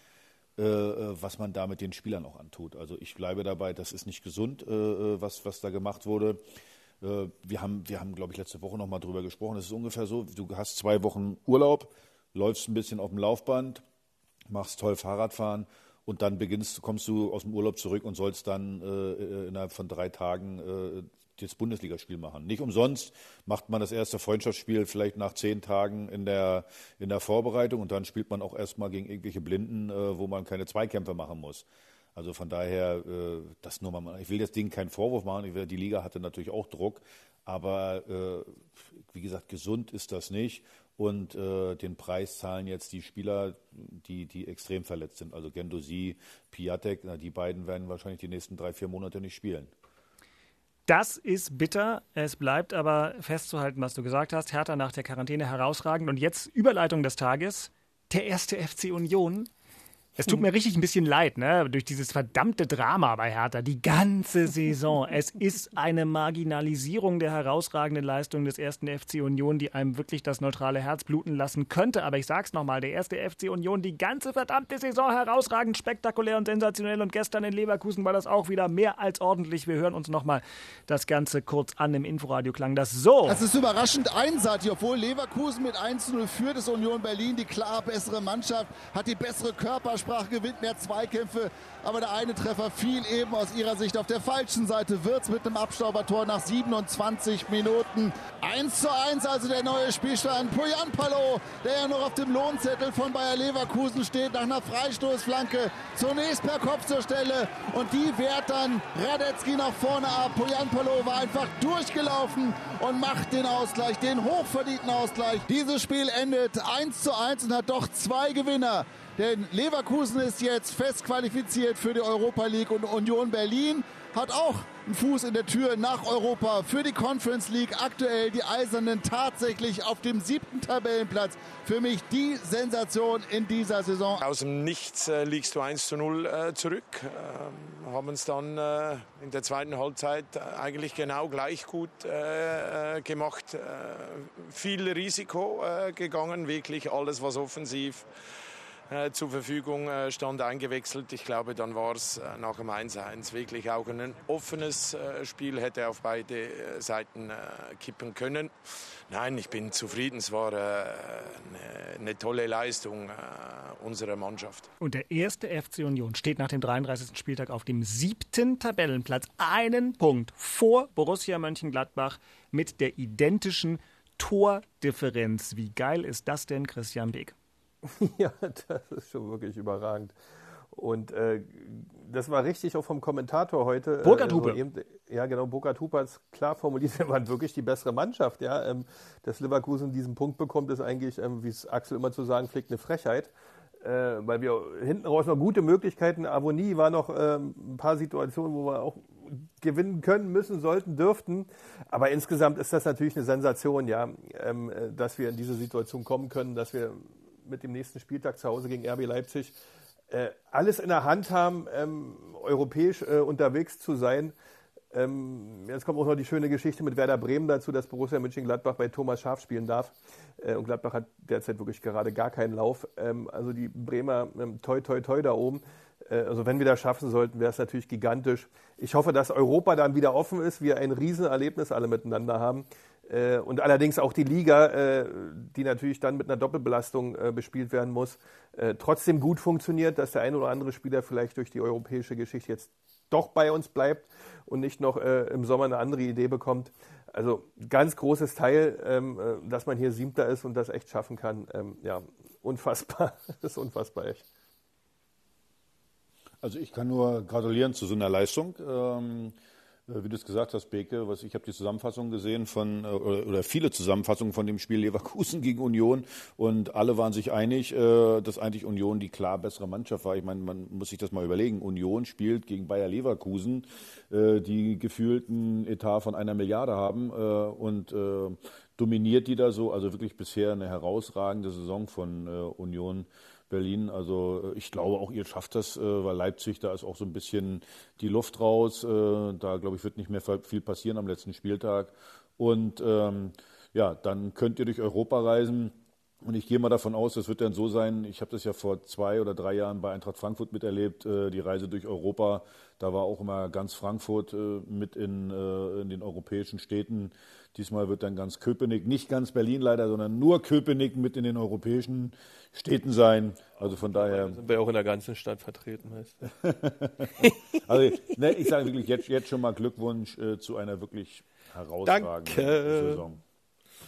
was man da mit den Spielern auch antut. Also ich bleibe dabei, das ist nicht gesund, äh, was, was da gemacht wurde. wir haben, wir haben glaube ich, letzte Woche noch mal drüber gesprochen. Es ist ungefähr so, du hast zwei Wochen Urlaub, läufst ein bisschen auf dem Laufband, machst toll Fahrradfahren und dann beginnst, kommst du aus dem Urlaub zurück und sollst dann äh, innerhalb von drei Tagen äh, das Bundesligaspiel machen. Nicht umsonst macht man das erste Freundschaftsspiel vielleicht nach zehn Tagen in der, in der Vorbereitung und dann spielt man auch erstmal gegen irgendwelche Blinden, äh, wo man keine Zweikämpfe machen muss. Also von daher, äh, das nur mal, ich will das Ding keinen Vorwurf machen, will, die Liga hatte natürlich auch Druck, aber äh, wie gesagt, gesund ist das nicht und äh, den Preis zahlen jetzt die Spieler, die, die extrem verletzt sind. Also Gendosi, Piatek, na, die beiden werden wahrscheinlich die nächsten drei, vier Monate nicht spielen. Das ist bitter. Es bleibt aber festzuhalten, was du gesagt hast. Hertha nach der Quarantäne herausragend. Und jetzt Überleitung des Tages. Der erste FC Union es tut mir richtig ein bisschen leid, ne? Durch dieses verdammte Drama bei Hertha, die ganze Saison. Es ist eine Marginalisierung der herausragenden Leistung des ersten FC Union, die einem wirklich das neutrale Herz bluten lassen könnte. Aber ich sag's nochmal, der erste FC Union, die ganze verdammte Saison herausragend, spektakulär und sensationell. Und gestern in Leverkusen war das auch wieder mehr als ordentlich. Wir hören uns nochmal das Ganze kurz an. Im Inforadio klang das so. Es ist überraschend einseitig, obwohl Leverkusen mit 1-0 führt, ist Union Berlin die klar bessere Mannschaft, hat die bessere Körpersprache Ansprache, gewinnt mehr Zweikämpfe. Aber der eine Treffer fiel eben aus ihrer Sicht auf der falschen Seite. Wirtz mit einem Abstaubertor nach 27 Minuten. 1 zu 1 also der neue Spielstand. Palo, der ja noch auf dem Lohnzettel von Bayer Leverkusen steht, nach einer Freistoßflanke. Zunächst per Kopf zur Stelle und die wehrt dann Radetzky nach vorne ab. Palo war einfach durchgelaufen und macht den Ausgleich, den hochverdienten Ausgleich. Dieses Spiel endet 1 zu 1 und hat doch zwei Gewinner. Denn Leverkusen ist jetzt fest qualifiziert für die Europa League und Union Berlin hat auch einen Fuß in der Tür nach Europa für die Conference League. Aktuell die Eisernen tatsächlich auf dem siebten Tabellenplatz. Für mich die Sensation in dieser Saison. Aus dem Nichts äh, liegst du 1 zu 0 äh, zurück. Ähm, haben uns dann äh, in der zweiten Halbzeit äh, eigentlich genau gleich gut äh, äh, gemacht. viel Risiko gegangen, wirklich alles was offensiv zur Verfügung äh, stand, eingewechselt. Ich glaube, dann war es äh, nach dem 1-1 wirklich auch ein offenes äh, Spiel, hätte auf beide äh, Seiten kippen können. Nein, ich bin zufrieden. Es war eine, eine, tolle Leistung unserer Mannschaft. Und der erste FC Union steht nach dem 33. Spieltag auf dem siebten Tabellenplatz, einen Punkt vor Borussia Mönchengladbach mit der identischen Tordifferenz. Wie geil ist das denn, Christian Beek? Ja, das ist schon wirklich überragend. Und äh, das war richtig auch vom Kommentator heute. Äh, Burkhard Hupe. Äh, ja, genau, Burkhard Hupe hat es klar formuliert, wir waren wirklich die bessere Mannschaft. Ja? Ähm, dass Leverkusen diesen Punkt bekommt, ist eigentlich, ähm, wie es Axel immer zu sagen pflegt, eine Frechheit. Äh, weil wir hinten raus noch gute Möglichkeiten, Avonie war noch ähm, ein paar Situationen, wo wir auch gewinnen können, müssen, sollten, dürften. Aber insgesamt ist das natürlich eine Sensation, ja, ähm, äh, dass wir in diese Situation kommen können, dass wir mit dem nächsten Spieltag zu Hause gegen RB Leipzig äh, alles in der Hand haben, ähm, europäisch äh, unterwegs zu sein. Ähm, jetzt kommt auch noch die schöne Geschichte mit Werder Bremen dazu, dass Borussia Mönchengladbach bei Thomas Schaf spielen darf. Äh, und Gladbach hat derzeit wirklich gerade gar keinen Lauf. Ähm, also die Bremer ähm, toi toi toi da oben. Äh, also wenn wir das schaffen sollten, wäre es natürlich gigantisch. Ich hoffe, dass Europa dann wieder offen ist, wir ein Riesenerlebnis alle miteinander haben. Äh, und allerdings auch die Liga, äh, die natürlich dann mit einer Doppelbelastung äh, bespielt werden muss, trotzdem gut funktioniert, dass der ein oder andere Spieler vielleicht durch die europäische Geschichte jetzt doch bei uns bleibt und nicht noch im Sommer eine andere Idee bekommt. Also ganz großes Teil, ähm, dass man hier Siebter ist und das echt schaffen kann. Ähm, ja, unfassbar. das ist unfassbar echt. Also ich kann nur gratulieren zu so einer Leistung. Äh, wie du es gesagt hast, Beke, was ich habe die Zusammenfassung gesehen von äh, oder viele Zusammenfassungen von dem Spiel Leverkusen gegen Union und alle waren sich einig, äh, dass eigentlich Union die klar bessere Mannschaft war. Ich meine, man muss sich das mal überlegen. Union spielt gegen Bayer Leverkusen, die gefühlten Etat von einer Milliarde haben und dominiert die da so. Also wirklich bisher eine herausragende Saison von Union. Berlin. Also äh, ich glaube auch, ihr schafft das, äh, weil Leipzig, da ist auch so ein bisschen die Luft raus. Äh, da, glaube ich, wird nicht mehr viel passieren am letzten Spieltag. Und ähm, ja, dann könnt ihr durch Europa reisen. Und ich gehe mal davon aus, das wird dann so sein, ich habe das ja vor zwei oder drei Jahren bei Eintracht Frankfurt miterlebt, die Reise durch Europa. Da war auch immer ganz Frankfurt mit in, in den europäischen Städten. Diesmal wird dann ganz Köpenick, nicht ganz Berlin leider, sondern nur Köpenick mit in den europäischen Städten sein. Also von daher. Sind wir auch in der ganzen Stadt vertreten, weißt Also ne, ich sage wirklich jetzt, jetzt schon mal Glückwunsch äh, zu einer wirklich herausragenden Danke. Saison.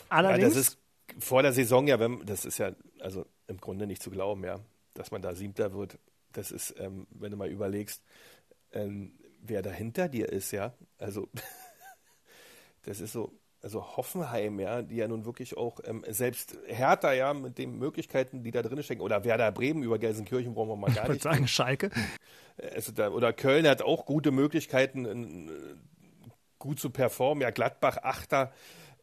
Allerdings. Ja, das ist vor der Saison ja, wenn, das ist ja also im Grunde nicht zu glauben, ja, dass man da Siebter wird. Das ist, ähm, wenn du mal überlegst, ähm, wer da hinter dir ist, ja. Also das ist so, also Hoffenheim, ja, die ja nun wirklich auch ähm, selbst Hertha, ja, mit den Möglichkeiten, die da drin stecken, oder Werder Bremen über Gelsenkirchen brauchen wir mal gar nicht. sagen, Schalke. Also da, oder Köln hat auch gute Möglichkeiten, in, gut zu performen. Ja, Gladbach, Achter,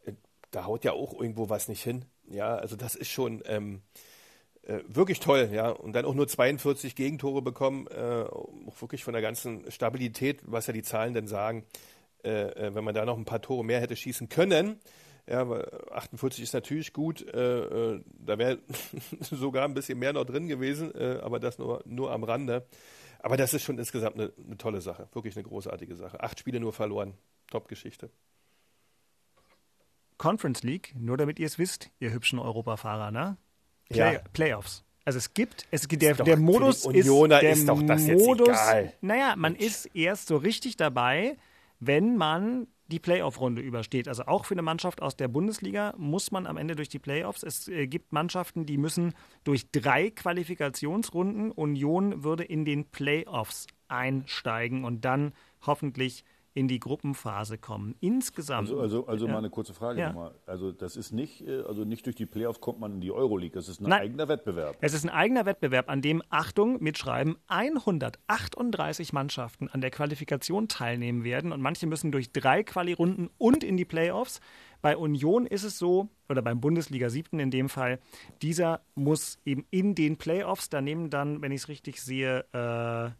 äh, da haut ja auch irgendwo was nicht hin. Ja, also das ist schon ähm, äh, wirklich toll, ja. Und dann auch nur 42 Gegentore bekommen, äh, auch wirklich von der ganzen Stabilität, was ja die Zahlen denn sagen. Äh, äh, wenn man da noch ein paar Tore mehr hätte schießen können. Ja, 48 ist natürlich gut. Äh, äh, da wäre sogar ein bisschen mehr noch drin gewesen, äh, aber das nur, nur am Rande. Aber das ist schon insgesamt eine, eine tolle Sache. Wirklich eine großartige Sache. Acht Spiele nur verloren. Top-Geschichte. Conference League, nur damit ihr es wisst, ihr hübschen Europafahrer, ne? Play ja. Playoffs. Also es gibt, es gibt der, der Modus ist, der ist doch das Modus, jetzt egal. Naja, man ist erst so richtig dabei, wenn man die Playoff-Runde übersteht. Also auch für eine Mannschaft aus der Bundesliga muss man am Ende durch die Playoffs. Es äh, gibt Mannschaften, die müssen durch drei Qualifikationsrunden. Union würde in den Playoffs einsteigen und dann hoffentlich in die Gruppenphase kommen. Insgesamt. Also, also, also ja. mal eine kurze Frage ja. nochmal. Also das ist nicht, äh, also nicht durch die Playoffs kommt man in die Euroleague. Das ist ein Nein. eigener Wettbewerb. Es ist ein eigener Wettbewerb, an dem, Achtung, mitschreiben, 138 Mannschaften an der Qualifikation teilnehmen werden und manche müssen durch drei Quali-Runden und in die Playoffs. Bei Union ist es so, oder beim Bundesliga 7 in dem Fall, dieser muss eben in den Playoffs, da nehmen dann, wenn ich es richtig sehe, äh,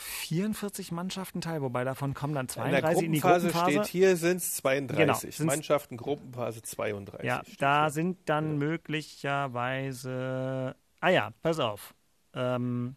44 Mannschaften teil, wobei davon kommen dann 32 in, in die Gruppenphase. steht hier sind es 32 genau, Mannschaften, Gruppenphase 32. Ja, da sind dann ja. möglicherweise Ah ja, pass auf. Ähm,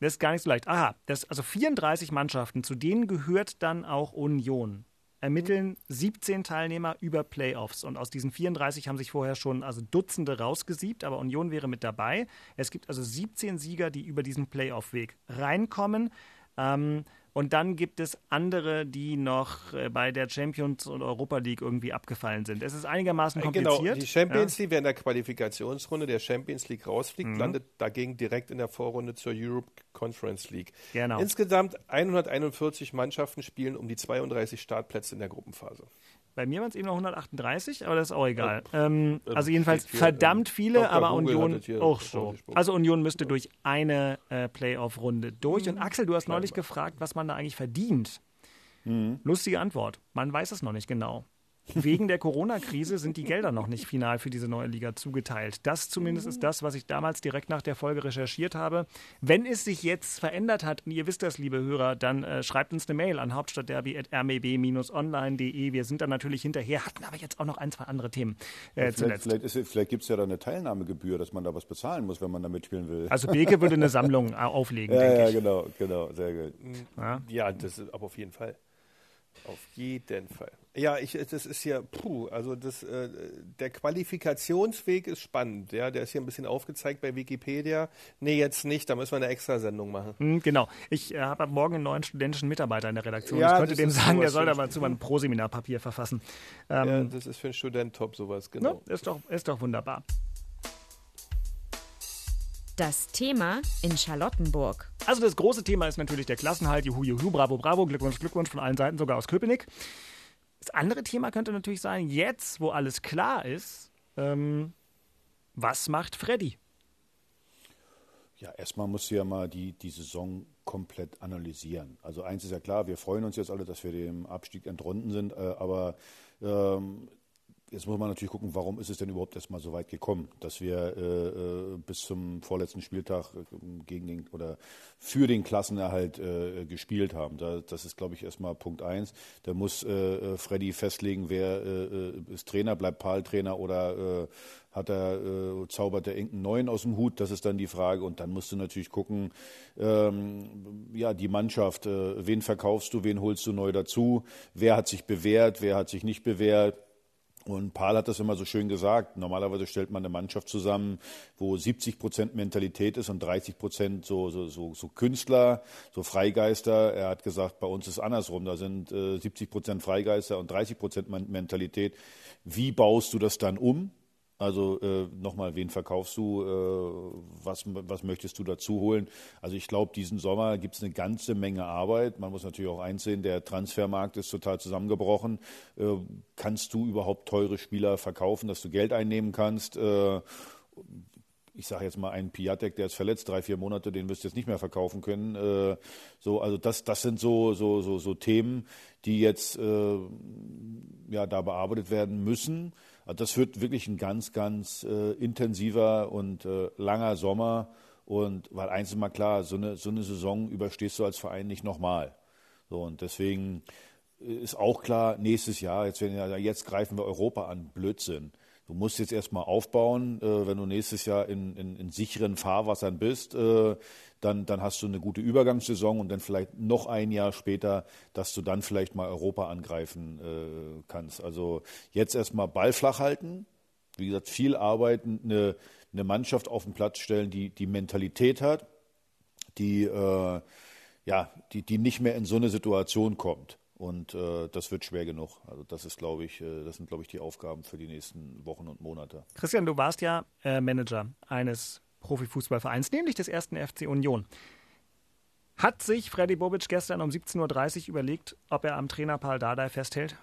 das ist gar nicht so leicht. Aha, das, also 34 Mannschaften, zu denen gehört dann auch Union. Ermitteln 17 Teilnehmer über Playoffs. Und aus diesen 34 haben sich vorher schon also Dutzende rausgesiebt, aber Union wäre mit dabei. Es gibt also 17 Sieger, die über diesen Playoff-Weg reinkommen. Ähm, und dann gibt es andere, die noch äh, bei der Champions und Europa League irgendwie abgefallen sind. Es ist einigermaßen kompliziert. Genau, die Champions ja. League, wer in der Qualifikationsrunde der Champions League rausfliegt, mhm. landet dagegen direkt in der Vorrunde zur Europe Conference League. Genau. Insgesamt 141 Mannschaften spielen um die 32 Startplätze in der Gruppenphase. Bei mir waren es eben noch 138, aber das ist auch egal. Ähm, also jedenfalls verdammt viele, Dr. aber Google Union auch so. Also Union müsste durch eine äh, Playoff-Runde durch. Und Axel, du hast neulich gefragt, was man da eigentlich verdient. Mhm. Lustige Antwort. Man weiß es noch nicht genau. Wegen der Corona-Krise sind die Gelder noch nicht final für diese neue Liga zugeteilt. Das zumindest ist das, was ich damals direkt nach der Folge recherchiert habe. Wenn es sich jetzt verändert hat, und ihr wisst das, liebe Hörer, dann äh, schreibt uns eine Mail an hauptstadtderby.rmb-online.de. Wir sind dann natürlich hinterher, hatten aber jetzt auch noch ein, zwei andere Themen äh, ja, vielleicht, Vielleicht, vielleicht gibt es ja da eine Teilnahmegebühr, dass man da was bezahlen muss, wenn man da mitspielen will. Also Beke würde eine Sammlung auflegen, ja, denke ja, ich. Ja, genau, genau, sehr gut. Ja, ja das ist aber auf jeden Fall. Auf jeden Fall. Ja, ich, das ist ja, puh, also das, äh, der Qualifikationsweg ist spannend, ja, der ist hier ein bisschen aufgezeigt bei Wikipedia. Nee, jetzt nicht, da müssen wir eine Extrasendung machen. Hm, genau. Ich äh, habe morgen einen neuen studentischen Mitarbeiter in der Redaktion. Ja, ich könnte dem sagen, der soll da mal zu meinem Pro-Seminarpapier verfassen. Ähm, ja, das ist für einen Student top, sowas, genau. Ne? Ist, doch, ist doch wunderbar. Das Thema in Charlottenburg. Also das große Thema ist natürlich der Klassenhalt. Juhu, juhu, bravo, bravo. Glückwunsch, Glückwunsch von allen Seiten, sogar aus Köpenick. Das andere Thema könnte natürlich sein, jetzt, wo alles klar ist, ähm, was macht Freddy? Ja, erstmal musst du ja mal die, die Saison komplett analysieren. Also eins ist ja klar, wir freuen uns jetzt alle, dass wir dem Abstieg entrunden sind, äh, aber ähm, Jetzt muss man natürlich gucken, warum ist es denn überhaupt erstmal so weit gekommen, dass wir äh, äh bis zum vorletzten Spieltag äh, gegen den oder für den Klassenerhalt äh, gespielt haben. Da, das ist, glaube ich, erstmal Punkt eins. Da muss äh, äh Freddy festlegen, wer äh, ist Trainer, bleibt Paul Trainer oder hat er äh, zaubert der irgendeinen neuen aus dem Hut? Das ist dann die Frage. Und dann musst du natürlich gucken, ähm, ja, die Mannschaft, wen verkaufst du, wen holst du neu dazu? Wer hat sich bewährt, wer hat sich nicht bewährt? Und Paul hat das immer so schön gesagt. Normalerweise stellt man eine Mannschaft zusammen, wo 70 Prozent Mentalität ist und 30 Prozent so, so, so, so, Künstler, so Freigeister. Er hat gesagt, bei uns ist andersrum. Da sind äh, 70 Prozent Freigeister und 30 Prozent Mentalität. Wie baust du das dann um? Also äh, nochmal, wen verkaufst du? Äh, was, was möchtest du dazu holen? Also ich glaube, diesen Sommer gibt es eine ganze Menge Arbeit. Man muss natürlich auch einsehen, der Transfermarkt ist total zusammengebrochen. Äh, kannst du überhaupt teure Spieler verkaufen, dass du Geld einnehmen kannst? Äh, ich sage jetzt mal einen Piatek, der ist verletzt, drei, vier Monate, den wirst du jetzt nicht mehr verkaufen können. Äh, so, also das, das sind so, so, so, so Themen, die jetzt äh, ja, da bearbeitet werden müssen. Also das wird wirklich ein ganz, ganz äh, intensiver und äh, langer Sommer. Und weil eins ist mal klar, so eine, so eine Saison überstehst du als Verein nicht nochmal. So, und deswegen ist auch klar, nächstes Jahr, jetzt, wenn, jetzt greifen wir Europa an, Blödsinn. Du musst jetzt erstmal aufbauen, äh, wenn du nächstes Jahr in, in, in sicheren Fahrwassern bist, äh, dann, dann hast du eine gute Übergangssaison und dann vielleicht noch ein Jahr später, dass du dann vielleicht mal Europa angreifen äh, kannst. Also jetzt erstmal Ball flach halten, wie gesagt, viel arbeiten, eine, eine Mannschaft auf den Platz stellen, die die Mentalität hat, die, äh, ja, die, die nicht mehr in so eine Situation kommt. Und äh, das wird schwer genug. Also das ist, glaube ich, äh, das sind, glaube ich, die Aufgaben für die nächsten Wochen und Monate. Christian, du warst ja äh, Manager eines Profifußballvereins, nämlich des ersten FC Union. Hat sich Freddy Bobic gestern um 17.30 Uhr überlegt, ob er am Trainer Paul Dardai festhält?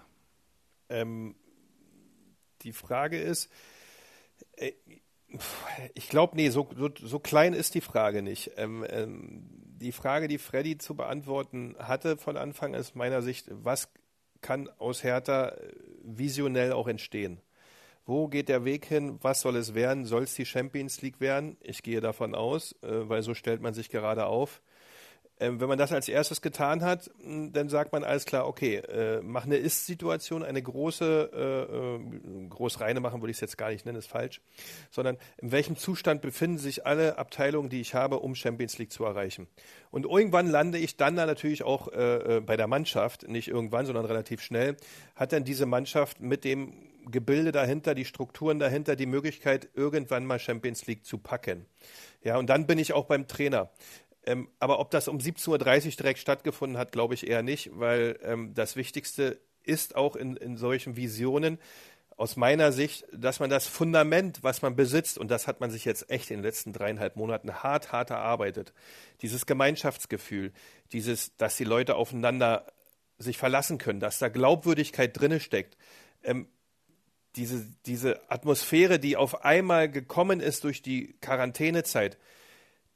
Ähm, die Frage ist, äh, ich glaube, nee, so, so, so, klein ist die Frage nicht. Ähm, ähm, die Frage, die Freddy zu beantworten hatte von Anfang ist meiner Sicht, was kann aus Hertha äh, visionell auch entstehen? Wo geht der Weg hin? Was soll es werden? Soll es die Champions League werden? Ich gehe davon aus, äh, weil so stellt man sich gerade auf. Ähm, wenn man das als erstes getan hat, dann sagt man alles klar, okay, äh, mach eine Ist-Situation, eine große, äh, äh, groß reine machen würde ich es jetzt gar nicht nennen, ist falsch, sondern in welchem Zustand befinden sich alle Abteilungen, die ich habe, um Champions League zu erreichen. Und irgendwann lande ich dann da natürlich auch äh, äh, bei der Mannschaft, nicht irgendwann, sondern relativ schnell, hat dann diese Mannschaft mit dem Gebilde dahinter, die Strukturen dahinter, die Möglichkeit, irgendwann mal Champions League zu packen. Ja, und dann bin ich auch beim Trainer. Ähm, aber ob das um 17.30 Uhr direkt stattgefunden hat, glaube ich eher nicht, weil ähm, das Wichtigste ist auch in, in solchen Visionen aus meiner Sicht, dass man das Fundament, was man besitzt, und das hat man sich jetzt echt in den letzten dreieinhalb Monaten hart, hart erarbeitet, dieses Gemeinschaftsgefühl, dieses, dass die Leute aufeinander sich verlassen können, dass da Glaubwürdigkeit drinne steckt, ähm, diese, diese Atmosphäre, die auf einmal gekommen ist durch die Quarantänezeit,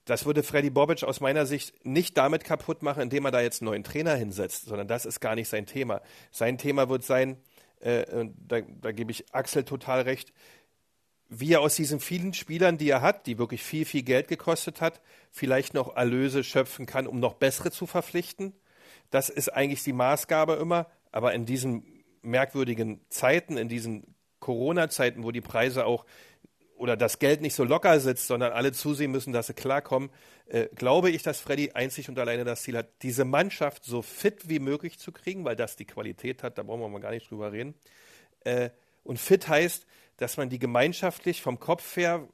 das würde Freddy Bobic aus meiner Sicht nicht damit kaputt machen, indem er da jetzt einen neuen Trainer hinsetzt, sondern das ist gar nicht sein Thema. Sein Thema wird sein, äh, da, da gebe ich Axel total recht, wie er aus diesen vielen Spielern, die er hat, die wirklich viel, viel Geld gekostet hat, vielleicht noch Erlöse schöpfen kann, um noch bessere zu verpflichten. Das ist eigentlich die Maßgabe immer. Aber in diesen merkwürdigen Zeiten, in diesen Corona-Zeiten, wo die Preise auch oder das Geld nicht so locker sitzt, sondern alle zusehen müssen, dass sie klarkommen, äh, glaube ich, dass Freddy einzig und alleine das Ziel hat, diese Mannschaft so fit wie möglich zu kriegen, weil das die Qualität hat, da brauchen wir mal gar nicht drüber reden. Äh, und fit heißt, dass man die gemeinschaftlich vom Kopf her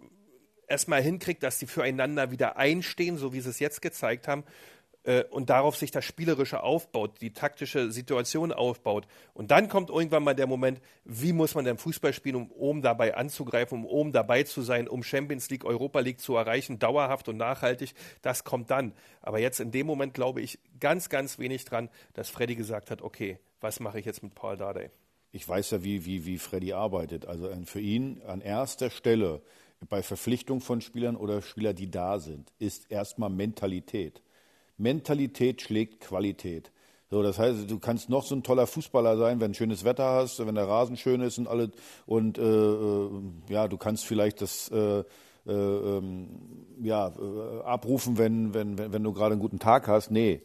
erstmal hinkriegt, dass die füreinander wieder einstehen, so wie sie es jetzt gezeigt haben, äh, und darauf sich das Spielerische aufbaut, die taktische Situation aufbaut. Und dann kommt irgendwann mal der Moment, wie muss man denn Fußball spielen, um oben dabei anzugreifen, um oben dabei zu sein, um Champions League, Europa League zu erreichen, dauerhaft und nachhaltig. Das kommt dann. Aber jetzt in dem Moment glaube ich ganz, ganz wenig dran, dass Freddy gesagt hat, okay, was mache ich jetzt mit Paul Dardai? Ich weiß ja, wie, wie, wie Freddy arbeitet. Also für ihn an erster Stelle bei Verpflichtung von Spielern oder Spieler, die da sind, ist erstmal Mentalität. Mentalität schlägt Qualität. So, das heißt, du kannst noch so ein toller Fußballer sein, wenn schönes Wetter hast, wenn der Rasen schön ist und alle und äh, äh, ja, du kannst vielleicht das äh, äh, ähm, ja, äh, abrufen, wenn, wenn, wenn, wenn du gerade einen guten Tag hast. Nee,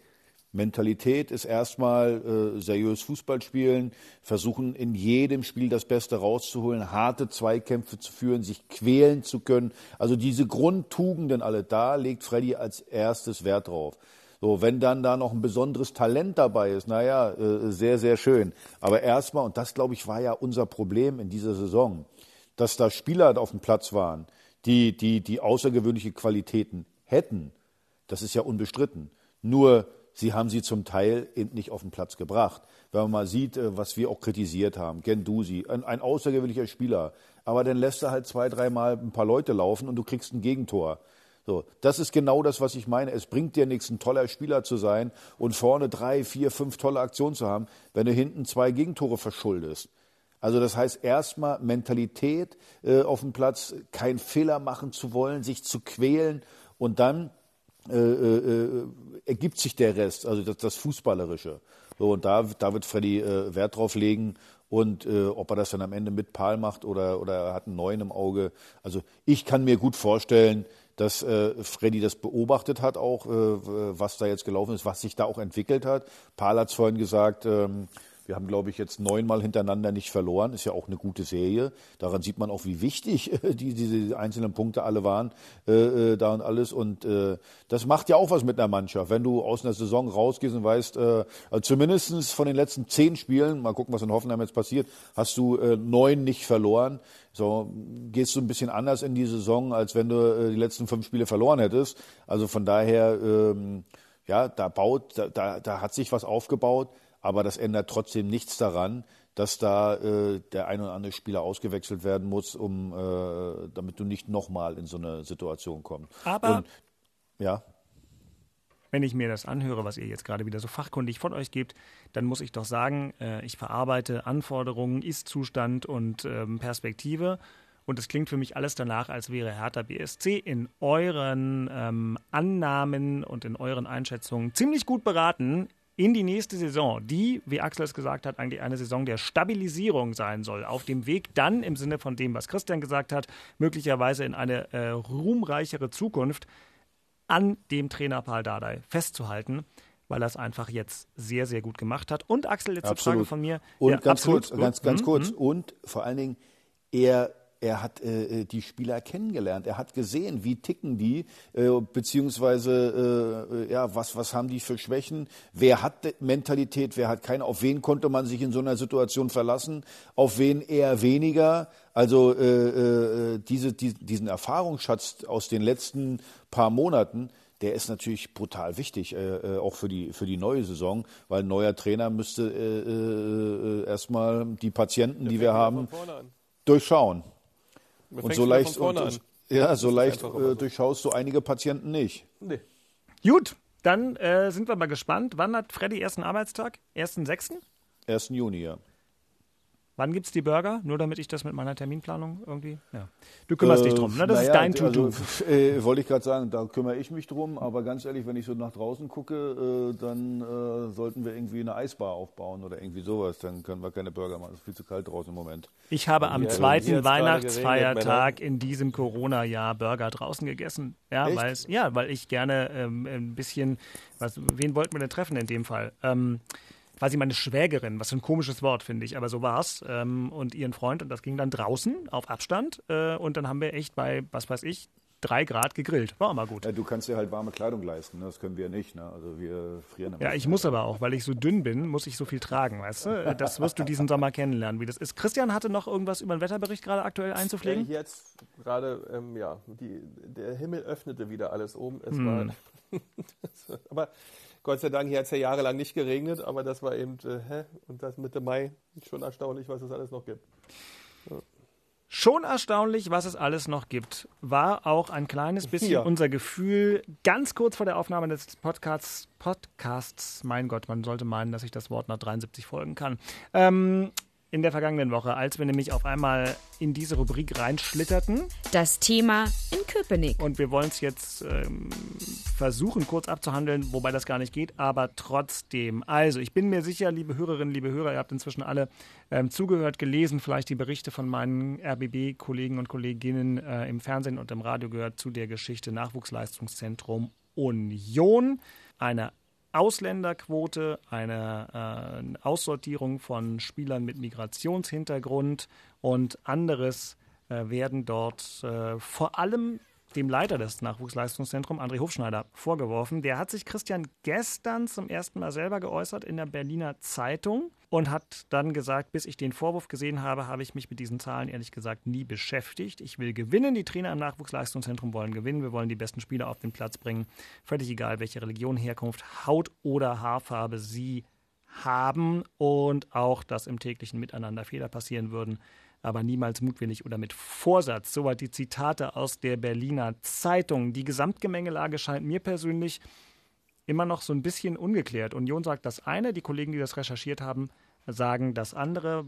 Mentalität ist erstmal äh, seriös Fußball spielen, versuchen in jedem Spiel das Beste rauszuholen, harte Zweikämpfe zu führen, sich quälen zu können. Also diese Grundtugenden alle, da legt Freddy als erstes Wert drauf. So, wenn dann da noch ein besonderes Talent dabei ist, naja, äh, sehr, sehr schön. Aber erstmal, und das glaube ich war ja unser Problem in dieser Saison, dass da Spieler auf dem Platz waren, die, die, die außergewöhnliche Qualitäten hätten. Das ist ja unbestritten. Nur, sie haben sie zum Teil eben nicht auf den Platz gebracht. Wenn man mal sieht, äh, was wir auch kritisiert haben, Gendusi, ein, ein außergewöhnlicher Spieler, aber dann lässt er halt zwei, dreimal ein paar Leute laufen und du kriegst ein Gegentor. So, das ist genau das, was ich meine. Es bringt dir nichts, ein toller Spieler zu sein und vorne drei, vier, fünf tolle Aktionen zu haben, wenn du hinten zwei Gegentore verschuldest. Also das heißt erstmal Mentalität äh, auf dem Platz, keinen Fehler machen zu wollen, sich zu quälen und dann äh, äh, ergibt sich der Rest, also das, das Fußballerische. So, und da, da wird Freddy äh, Wert drauf legen. Und äh, ob er das dann am Ende mit Paul macht oder, oder er hat einen neuen im Auge. Also ich kann mir gut vorstellen, dass äh, Freddy das beobachtet hat, auch äh, was da jetzt gelaufen ist, was sich da auch entwickelt hat. Paul hat es vorhin gesagt, ähm, wir haben, glaube ich, jetzt neunmal hintereinander nicht verloren. Ist ja auch eine gute Serie. Daran sieht man auch, wie wichtig die, diese einzelnen Punkte alle waren, äh, äh, da und alles. Und äh, das macht ja auch was mit einer Mannschaft. Wenn du aus einer Saison rausgehst und weißt, äh, also zumindest von den letzten zehn Spielen, mal gucken, was in Hoffenheim jetzt passiert, hast du äh, neun nicht verloren. So gehst du ein bisschen anders in die Saison, als wenn du äh, die letzten fünf Spiele verloren hättest. Also von daher, ähm, ja, da baut, da, da, da hat sich was aufgebaut. Aber das ändert trotzdem nichts daran, dass da äh, der ein oder andere Spieler ausgewechselt werden muss, um äh, damit du nicht nochmal in so eine Situation kommst. Aber Und, ja. Wenn ich mir das anhöre, was ihr jetzt gerade wieder so fachkundig von euch gebt, dann muss ich doch sagen, äh, ich verarbeite Anforderungen, Ist-Zustand und ähm, Perspektive. Und es klingt für mich alles danach, als wäre Hertha BSC in euren ähm, Annahmen und in euren Einschätzungen ziemlich gut beraten, in die nächste Saison, die, wie Axel es gesagt hat, eigentlich eine Saison der Stabilisierung sein soll. Auf dem Weg dann, im Sinne von dem, was Christian gesagt hat, möglicherweise in eine äh, ruhmreichere Zukunft. an dem Trainer Paul Dardai festzuhalten, weil er es einfach jetzt sehr, sehr gut gemacht hat. Und Axel, jetzt absolut. Frage von mir. Und Ja, ganz absolut. kurz, ganz, ganz Mhm, kurz. mhm. Und vor allen Dingen, er, er hat äh, die Spieler kennengelernt. Er hat gesehen, wie ticken die, äh, beziehungsweise äh, ja, was, was haben die für Schwächen? Wer hat Mentalität, wer hat keine? Auf wen konnte man sich in so einer Situation verlassen? Auf wen eher weniger? Also äh, äh, diese, die, diesen Erfahrungsschatz aus den letzten paar Monaten, der ist natürlich brutal wichtig, äh, äh, auch für die, für die neue Saison, weil ein neuer Trainer müsste äh, äh, erstmal die Patienten, die wir haben, durchschauen. Und so leicht, und, an. ja, so leicht äh, so. durchschaust du einige Patienten nicht. Nee. Gut, dann äh, sind wir mal gespannt. Wann hat Freddy ersten Arbeitstag? 1.6.? 1. Juni, ja. Wann gibt's die Burger? Nur damit ich das mit meiner Terminplanung irgendwie. Ja. Du kümmerst dich drum, ne? Das ist naja, dein To-Do. Also, äh, wollte ich gerade sagen, da kümmere ich mich drum, aber ganz ehrlich, wenn ich so nach draußen gucke, äh, dann äh, sollten wir irgendwie eine Eisbar aufbauen oder irgendwie sowas. Dann können wir keine Burger machen. Es ist viel zu kalt draußen im Moment. Ich habe am Hier- hier zweiten Weihnachtsfeiertag in diesem Corona-Jahr Burger draußen gegessen. Ja, es, ja, weil ich gerne ähm, ein bisschen, was, wen wollten wir denn treffen in dem Fall? Ähm, quasi meine Schwägerin, was für ein komisches Wort, finde ich, aber so war's. Ähm, und ihren Freund und das ging dann draußen auf Abstand äh, und dann haben wir echt bei, was weiß ich, drei Grad gegrillt. War immer gut. Ja, du kannst dir halt warme Kleidung leisten, ne? das können wir nicht. Ne? Also wir frieren Ja, ich muss aber auch, weil ich so dünn bin, muss ich so viel tragen, weißt du? Das wirst du diesen Sommer kennenlernen, wie das ist. Christian hatte noch irgendwas über den Wetterbericht gerade aktuell einzupflegen? Ja, jetzt gerade, ähm, ja, die, der Himmel öffnete wieder alles oben. Es Hm. war, aber Gott sei Dank, hier hat es ja jahrelang nicht geregnet, aber das war eben, äh, hä? Und das Mitte Mai, schon erstaunlich, was es alles noch gibt. Schon erstaunlich, was es alles noch gibt, war auch ein kleines bisschen Ja. unser Gefühl ganz kurz vor der Aufnahme des Podcasts. Podcasts, mein Gott, man sollte meinen, dass ich das Wort nach 73 folgen kann. Ähm, in der vergangenen Woche, als wir nämlich auf einmal in diese Rubrik reinschlitterten. Das Thema in Köpenick. Und wir wollen es jetzt ähm, versuchen, kurz abzuhandeln, wobei das gar nicht geht, aber trotzdem. Also, ich bin mir sicher, liebe Hörerinnen, liebe Hörer, ihr habt inzwischen alle ähm, zugehört, gelesen, vielleicht die Berichte von meinen RBB-Kollegen und Kolleginnen äh, im Fernsehen und im Radio gehört zu der Geschichte Nachwuchsleistungszentrum Union. Eine Ausländerquote, eine äh, Aussortierung von Spielern mit Migrationshintergrund und anderes äh, werden dort äh, vor allem dem Leiter des Nachwuchsleistungszentrums, André Hofschneider, vorgeworfen. Der hat sich Christian gestern zum ersten Mal selber geäußert in der Berliner Zeitung und hat dann gesagt, bis ich den Vorwurf gesehen habe, habe ich mich mit diesen Zahlen ehrlich gesagt nie beschäftigt. Ich will gewinnen. Die Trainer im Nachwuchsleistungszentrum wollen gewinnen. Wir wollen die besten Spieler auf den Platz bringen. Völlig egal, welche Religion, Herkunft, Haut oder Haarfarbe sie haben und auch, dass im täglichen Miteinander Fehler passieren würden, aber niemals mutwillig oder mit Vorsatz. Soweit die Zitate aus der Berliner Zeitung. Die Gesamtgemengelage scheint mir persönlich immer noch so ein bisschen ungeklärt. Union sagt das eine, die Kollegen, die das recherchiert haben, sagen das andere.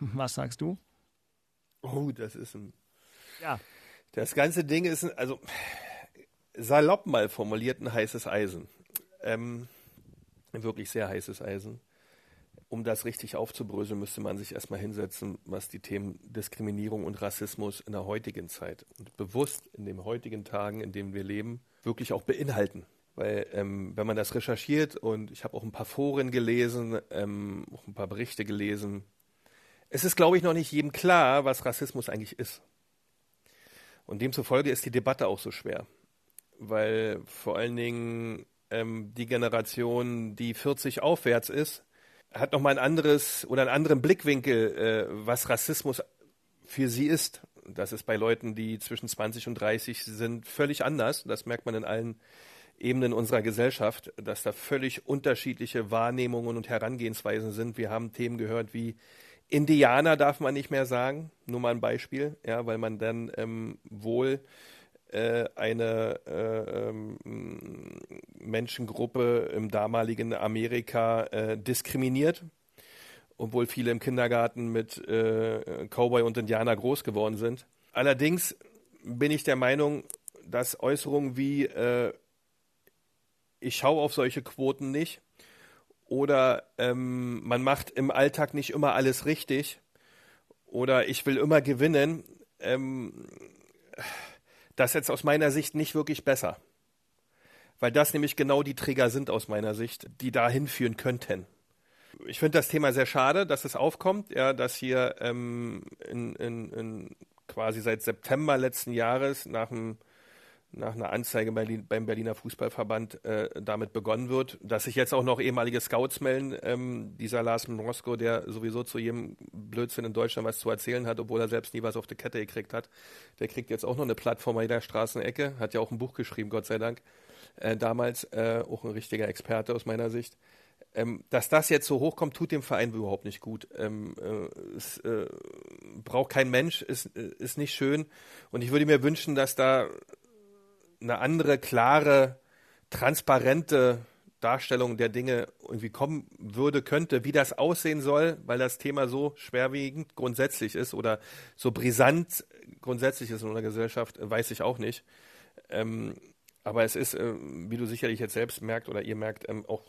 Was sagst du? Oh, das ist ein. Ja. Das ganze Ding ist, ein, also salopp mal formuliert, ein heißes Eisen. Ähm, wirklich sehr heißes Eisen. Um das richtig aufzubröseln, müsste man sich erstmal hinsetzen, was die Themen Diskriminierung und Rassismus in der heutigen Zeit und bewusst in den heutigen Tagen, in denen wir leben, wirklich auch beinhalten. Weil ähm, wenn man das recherchiert und ich habe auch ein paar Foren gelesen, ähm, auch ein paar Berichte gelesen, es ist, glaube ich, noch nicht jedem klar, was Rassismus eigentlich ist. Und demzufolge ist die Debatte auch so schwer, weil vor allen Dingen ähm, die Generation, die 40 aufwärts ist, hat nochmal ein anderes oder einen anderen Blickwinkel, äh, was Rassismus für sie ist. Das ist bei Leuten, die zwischen 20 und 30 sind, völlig anders. Das merkt man in allen Ebenen unserer Gesellschaft, dass da völlig unterschiedliche Wahrnehmungen und Herangehensweisen sind. Wir haben Themen gehört wie Indianer darf man nicht mehr sagen, nur mal ein Beispiel, ja, weil man dann ähm, wohl eine äh, ähm, Menschengruppe im damaligen Amerika äh, diskriminiert, obwohl viele im Kindergarten mit äh, Cowboy und Indianer groß geworden sind. Allerdings bin ich der Meinung, dass Äußerungen wie äh, ich schaue auf solche Quoten nicht oder ähm, man macht im Alltag nicht immer alles richtig oder ich will immer gewinnen, ähm, das ist jetzt aus meiner Sicht nicht wirklich besser. weil das nämlich genau die Trigger sind aus meiner Sicht, die da hinführen könnten. Ich finde das Thema sehr schade, dass es aufkommt, ja, dass hier ähm, in, in, in quasi seit September letzten Jahres nach dem nach einer Anzeige beim Berliner Fußballverband äh, damit begonnen wird, dass sich jetzt auch noch ehemalige Scouts melden. Ähm, dieser Lars Mrosko, der sowieso zu jedem Blödsinn in Deutschland was zu erzählen hat, obwohl er selbst nie was auf die Kette gekriegt hat, der kriegt jetzt auch noch eine Plattform an jeder Straßenecke, hat ja auch ein Buch geschrieben, Gott sei Dank, äh, damals, äh, auch ein richtiger Experte aus meiner Sicht. Ähm, dass das jetzt so hochkommt, tut dem Verein überhaupt nicht gut. Ähm, äh, es äh, braucht kein Mensch, ist, äh, ist nicht schön. Und ich würde mir wünschen, dass da eine andere, klare, transparente Darstellung der Dinge irgendwie kommen würde, könnte, wie das aussehen soll, weil das Thema so schwerwiegend grundsätzlich ist oder so brisant grundsätzlich ist in unserer Gesellschaft, weiß ich auch nicht. Ähm, aber es ist, äh, wie du sicherlich jetzt selbst merkt oder ihr merkt, ähm, auch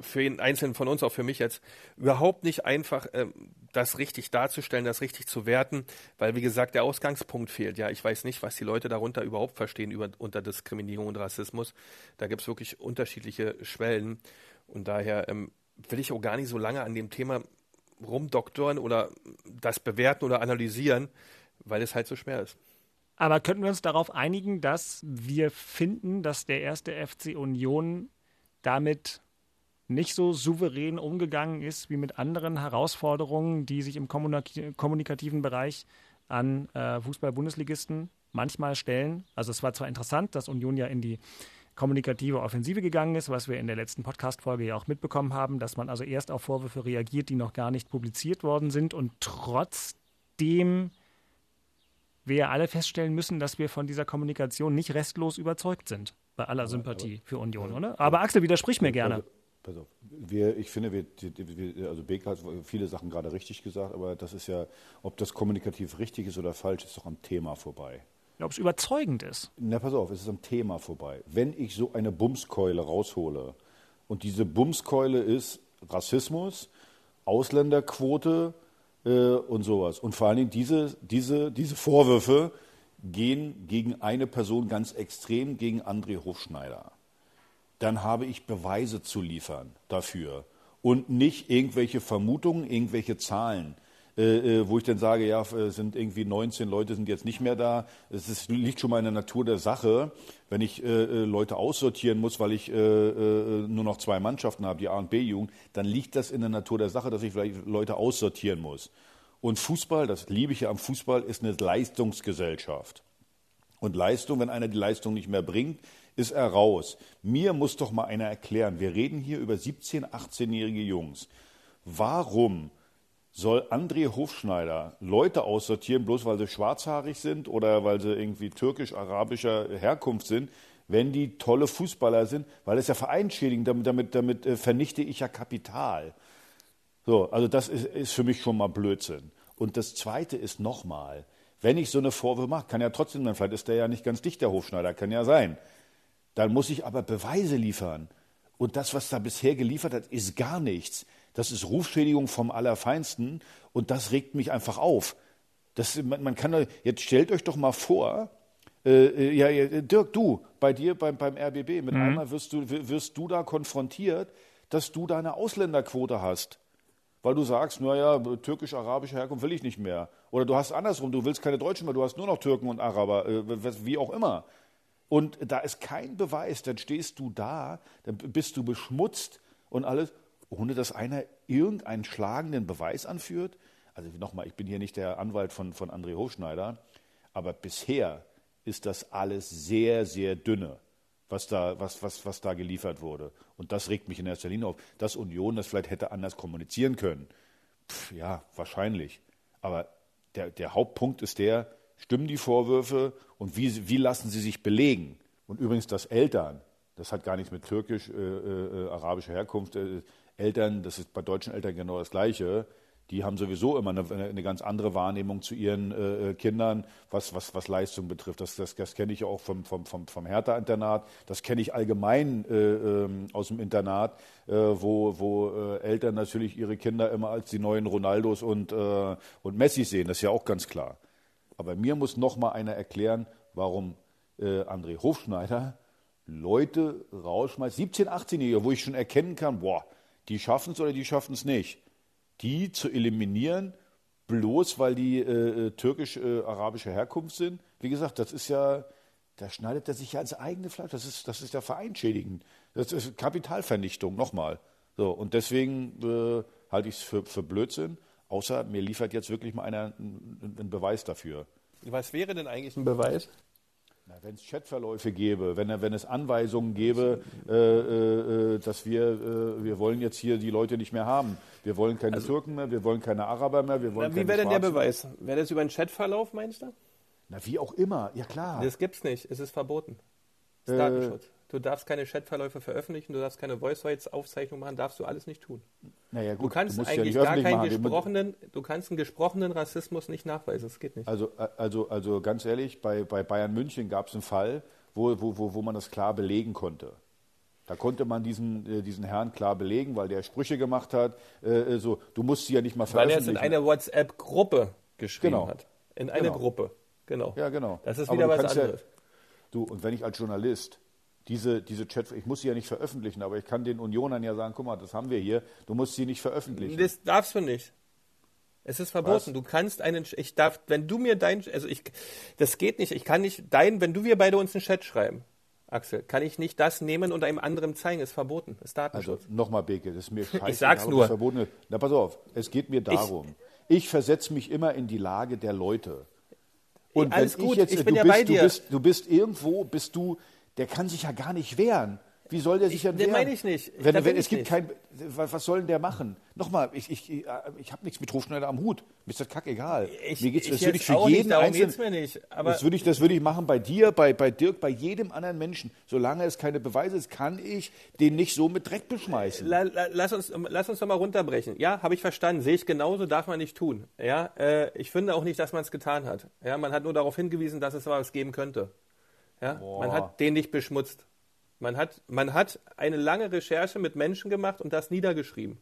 für jeden Einzelnen von uns, auch für mich jetzt, überhaupt nicht einfach, ähm, das richtig darzustellen, das richtig zu werten, weil, wie gesagt, der Ausgangspunkt fehlt. Ja, ich weiß nicht, was die Leute darunter überhaupt verstehen über, unter Diskriminierung und Rassismus. Da gibt es wirklich unterschiedliche Schwellen. Und daher ähm, will ich auch gar nicht so lange an dem Thema rumdoktoren oder das bewerten oder analysieren, weil es halt so schwer ist. Aber könnten wir uns darauf einigen, dass wir finden, dass der erste FC Union damit nicht so souverän umgegangen ist wie mit anderen Herausforderungen, die sich im kommunikativen Bereich an äh, Fußball-Bundesligisten manchmal stellen. Also es war zwar interessant, dass Union ja in die kommunikative Offensive gegangen ist, was wir in der letzten Podcast-Folge ja auch mitbekommen haben, dass man also erst auf Vorwürfe reagiert, die noch gar nicht publiziert worden sind und trotzdem wir alle feststellen müssen, dass wir von dieser Kommunikation nicht restlos überzeugt sind, bei aller Sympathie für Union, oder? Aber Axel, widersprich mir gerne. Pass auf. Wir, ich finde, wir, wir, also Beek hat viele Sachen gerade richtig gesagt, aber das ist ja, ob das kommunikativ richtig ist oder falsch, ist doch am Thema vorbei. Ja, ob es überzeugend ist. Na, pass auf, es ist am Thema vorbei. Wenn ich so eine Bumskeule raushole und diese Bumskeule ist Rassismus, Ausländerquote äh, und sowas und vor allen Dingen diese, diese, diese Vorwürfe gehen gegen eine Person ganz extrem, gegen André Hofschneider dann habe ich Beweise zu liefern dafür und nicht irgendwelche Vermutungen, irgendwelche Zahlen. Äh, äh wo ich dann sage, ja, es sind irgendwie 19 Leute sind jetzt nicht mehr da. Es ist, liegt schon mal in der Natur der Sache, wenn ich äh, äh Leute aussortieren muss, weil ich äh, äh, nur noch zwei Mannschaften habe, die A und B-Jugend, dann liegt das in der Natur der Sache, dass ich vielleicht Leute aussortieren muss. Und Fußball, das liebe ich ja am Fußball, ist eine Leistungsgesellschaft. Und Leistung, wenn einer die Leistung nicht mehr bringt, ist er raus. Mir muss doch mal einer erklären, wir reden hier über 17-, 18-jährige Jungs. Warum soll André Hofschneider Leute aussortieren, bloß weil sie schwarzhaarig sind oder weil sie irgendwie türkisch-arabischer Herkunft sind, wenn die tolle Fußballer sind, weil das ja vereinschädigend, damit, damit, damit äh, vernichte ich ja Kapital. So, also das ist, ist für mich schon mal Blödsinn. Und das Zweite ist nochmal, wenn ich so eine Vorwürfe mache, kann ja trotzdem sein, vielleicht ist der ja nicht ganz dicht, der Hofschneider, kann ja sein. Dann muss ich aber Beweise liefern. Und das, was da bisher geliefert hat, ist gar nichts. Das ist Rufschädigung vom Allerfeinsten und das regt mich einfach auf. Das, man, man kann, jetzt stellt euch doch mal vor, äh, äh ja, Dirk, du, bei dir beim, beim RBB, mit mhm. einmal wirst du, wirst du da konfrontiert, dass du da eine Ausländerquote hast. Weil du sagst, naja, türkisch-arabische Herkunft will ich nicht mehr. Oder du hast andersrum, du willst keine Deutschen mehr, du hast nur noch Türken und Araber, äh, wie auch immer. Und da ist kein Beweis, dann stehst du da, dann bist du beschmutzt und alles, ohne dass einer irgendeinen schlagenden Beweis anführt. Also nochmal, ich bin hier nicht der Anwalt von, von André Hochschneider, aber bisher ist das alles sehr, sehr dünne, was da, was, was, was da geliefert wurde. Und das regt mich in erster Linie auf. Dass Union das vielleicht hätte anders kommunizieren können. Pff, ja, wahrscheinlich. Aber der, der Hauptpunkt ist der, Stimmen die Vorwürfe und wie, wie lassen sie sich belegen? Und übrigens, dass Eltern, das hat gar nichts mit türkisch, äh, äh, arabischer Herkunft, äh, Eltern, das ist bei deutschen Eltern genau das Gleiche, die haben sowieso immer eine, eine ganz andere Wahrnehmung zu ihren äh, äh, Kindern, was, was, was Leistung betrifft. Das, das, das kenne ich auch vom, vom, vom, vom Hertha-Internat, das kenne ich allgemein äh, ähm, aus dem Internat, äh, wo, wo äh, Eltern natürlich ihre Kinder immer als die neuen Ronaldos und, äh, und Messi sehen, das ist ja auch ganz klar. Aber mir muss noch mal einer erklären, warum äh, André Hofschneider Leute rausschmeißt, 17, 18-Jährige, wo ich schon erkennen kann, boah, die schaffen es oder die schaffen es nicht, die zu eliminieren, bloß weil die äh, äh türkisch-arabische äh, Herkunft sind. Wie gesagt, das ist ja, da schneidet er sich ja ins eigene Fleisch. Das ist, das ist ja vereinschädigend. Das ist Kapitalvernichtung, nochmal. So, und deswegen äh, halte ich es für, für Blödsinn, außer mir liefert jetzt wirklich mal einer einen, einen Beweis dafür. Was wäre denn eigentlich ein Beweis? Wenn es Chatverläufe gäbe, wenn, wenn es Anweisungen gäbe, äh, äh, dass wir, äh, wir wollen jetzt hier die Leute nicht mehr haben. Wir wollen keine also, Türken mehr, wir wollen keine Araber mehr, wir wollen na, Wie wäre denn der Beweis? Wäre das über einen Chatverlauf, meinst du? Na, wie auch immer, ja klar. Das gibt's nicht, es ist verboten. Das ist äh, Datenschutz. Du darfst keine Chatverläufe veröffentlichen, du darfst keine Voice Rights Aufzeichnung machen, darfst du alles nicht tun. Naja, gut, du kannst du eigentlich ja gar keinen gesprochenen, du kannst einen gesprochenen Rassismus nicht nachweisen, das geht nicht. Also, also, also ganz ehrlich, bei, bei Bayern München gab es einen Fall, wo, wo, wo, wo man das klar belegen konnte. Da konnte man diesen, äh, diesen Herrn klar belegen, weil der Sprüche gemacht hat. Äh, so, du musst sie ja nicht mal veröffentlichen. Weil er es in einer WhatsApp-Gruppe geschrieben genau. hat. In eine genau. Gruppe. Genau. Ja, genau. Das ist wieder was anderes. Ja, du, und wenn ich als Journalist diese, diese Chat, ich muss sie ja nicht veröffentlichen, aber ich kann den Unionern ja sagen, guck mal, das haben wir hier, du musst sie nicht veröffentlichen. Das darfst du nicht. Es ist verboten. Was? Du kannst einen, ich darf, wenn du mir dein, also ich, das geht nicht, ich kann nicht dein, wenn du wir beide uns einen Chat schreiben, Axel, kann ich nicht das nehmen und einem anderen zeigen, ist verboten, ist Datenschutz. Also, nochmal, Beke, das ist mir scheiße. ich sag's nur. Verboten. Na, pass auf, es geht mir darum, ich, ich versetze mich immer in die Lage der Leute. Und Alles wenn gut, ich jetzt, ich bin ja bist, bei dir. Du bist, du bist irgendwo, bist du, der kann sich ja gar nicht wehren. Wie soll der sich denn wehren? meine ich nicht. Wenn, wenn, es gibt nicht. kein, was soll denn der machen? Nochmal, ich, ich, ich habe nichts mit Hofschneider am Hut. Mir ist das kackegal. Ich, mir geht's, das würde ich für jeden einzelnen. Mir nicht, aber das würde ich, das würde ich machen bei dir, bei, bei Dirk, bei jedem anderen Menschen. Solange es keine Beweise ist, kann ich den nicht so mit Dreck beschmeißen. La, la, lass uns, lass uns doch mal runterbrechen. Ja, habe ich verstanden. Sehe ich genauso, darf man nicht tun. Ja, äh, ich finde auch nicht, dass man es getan hat. Ja, man hat nur darauf hingewiesen, dass es was geben könnte. Ja, man hat den nicht beschmutzt. Man hat, man hat eine lange Recherche mit Menschen gemacht und das niedergeschrieben.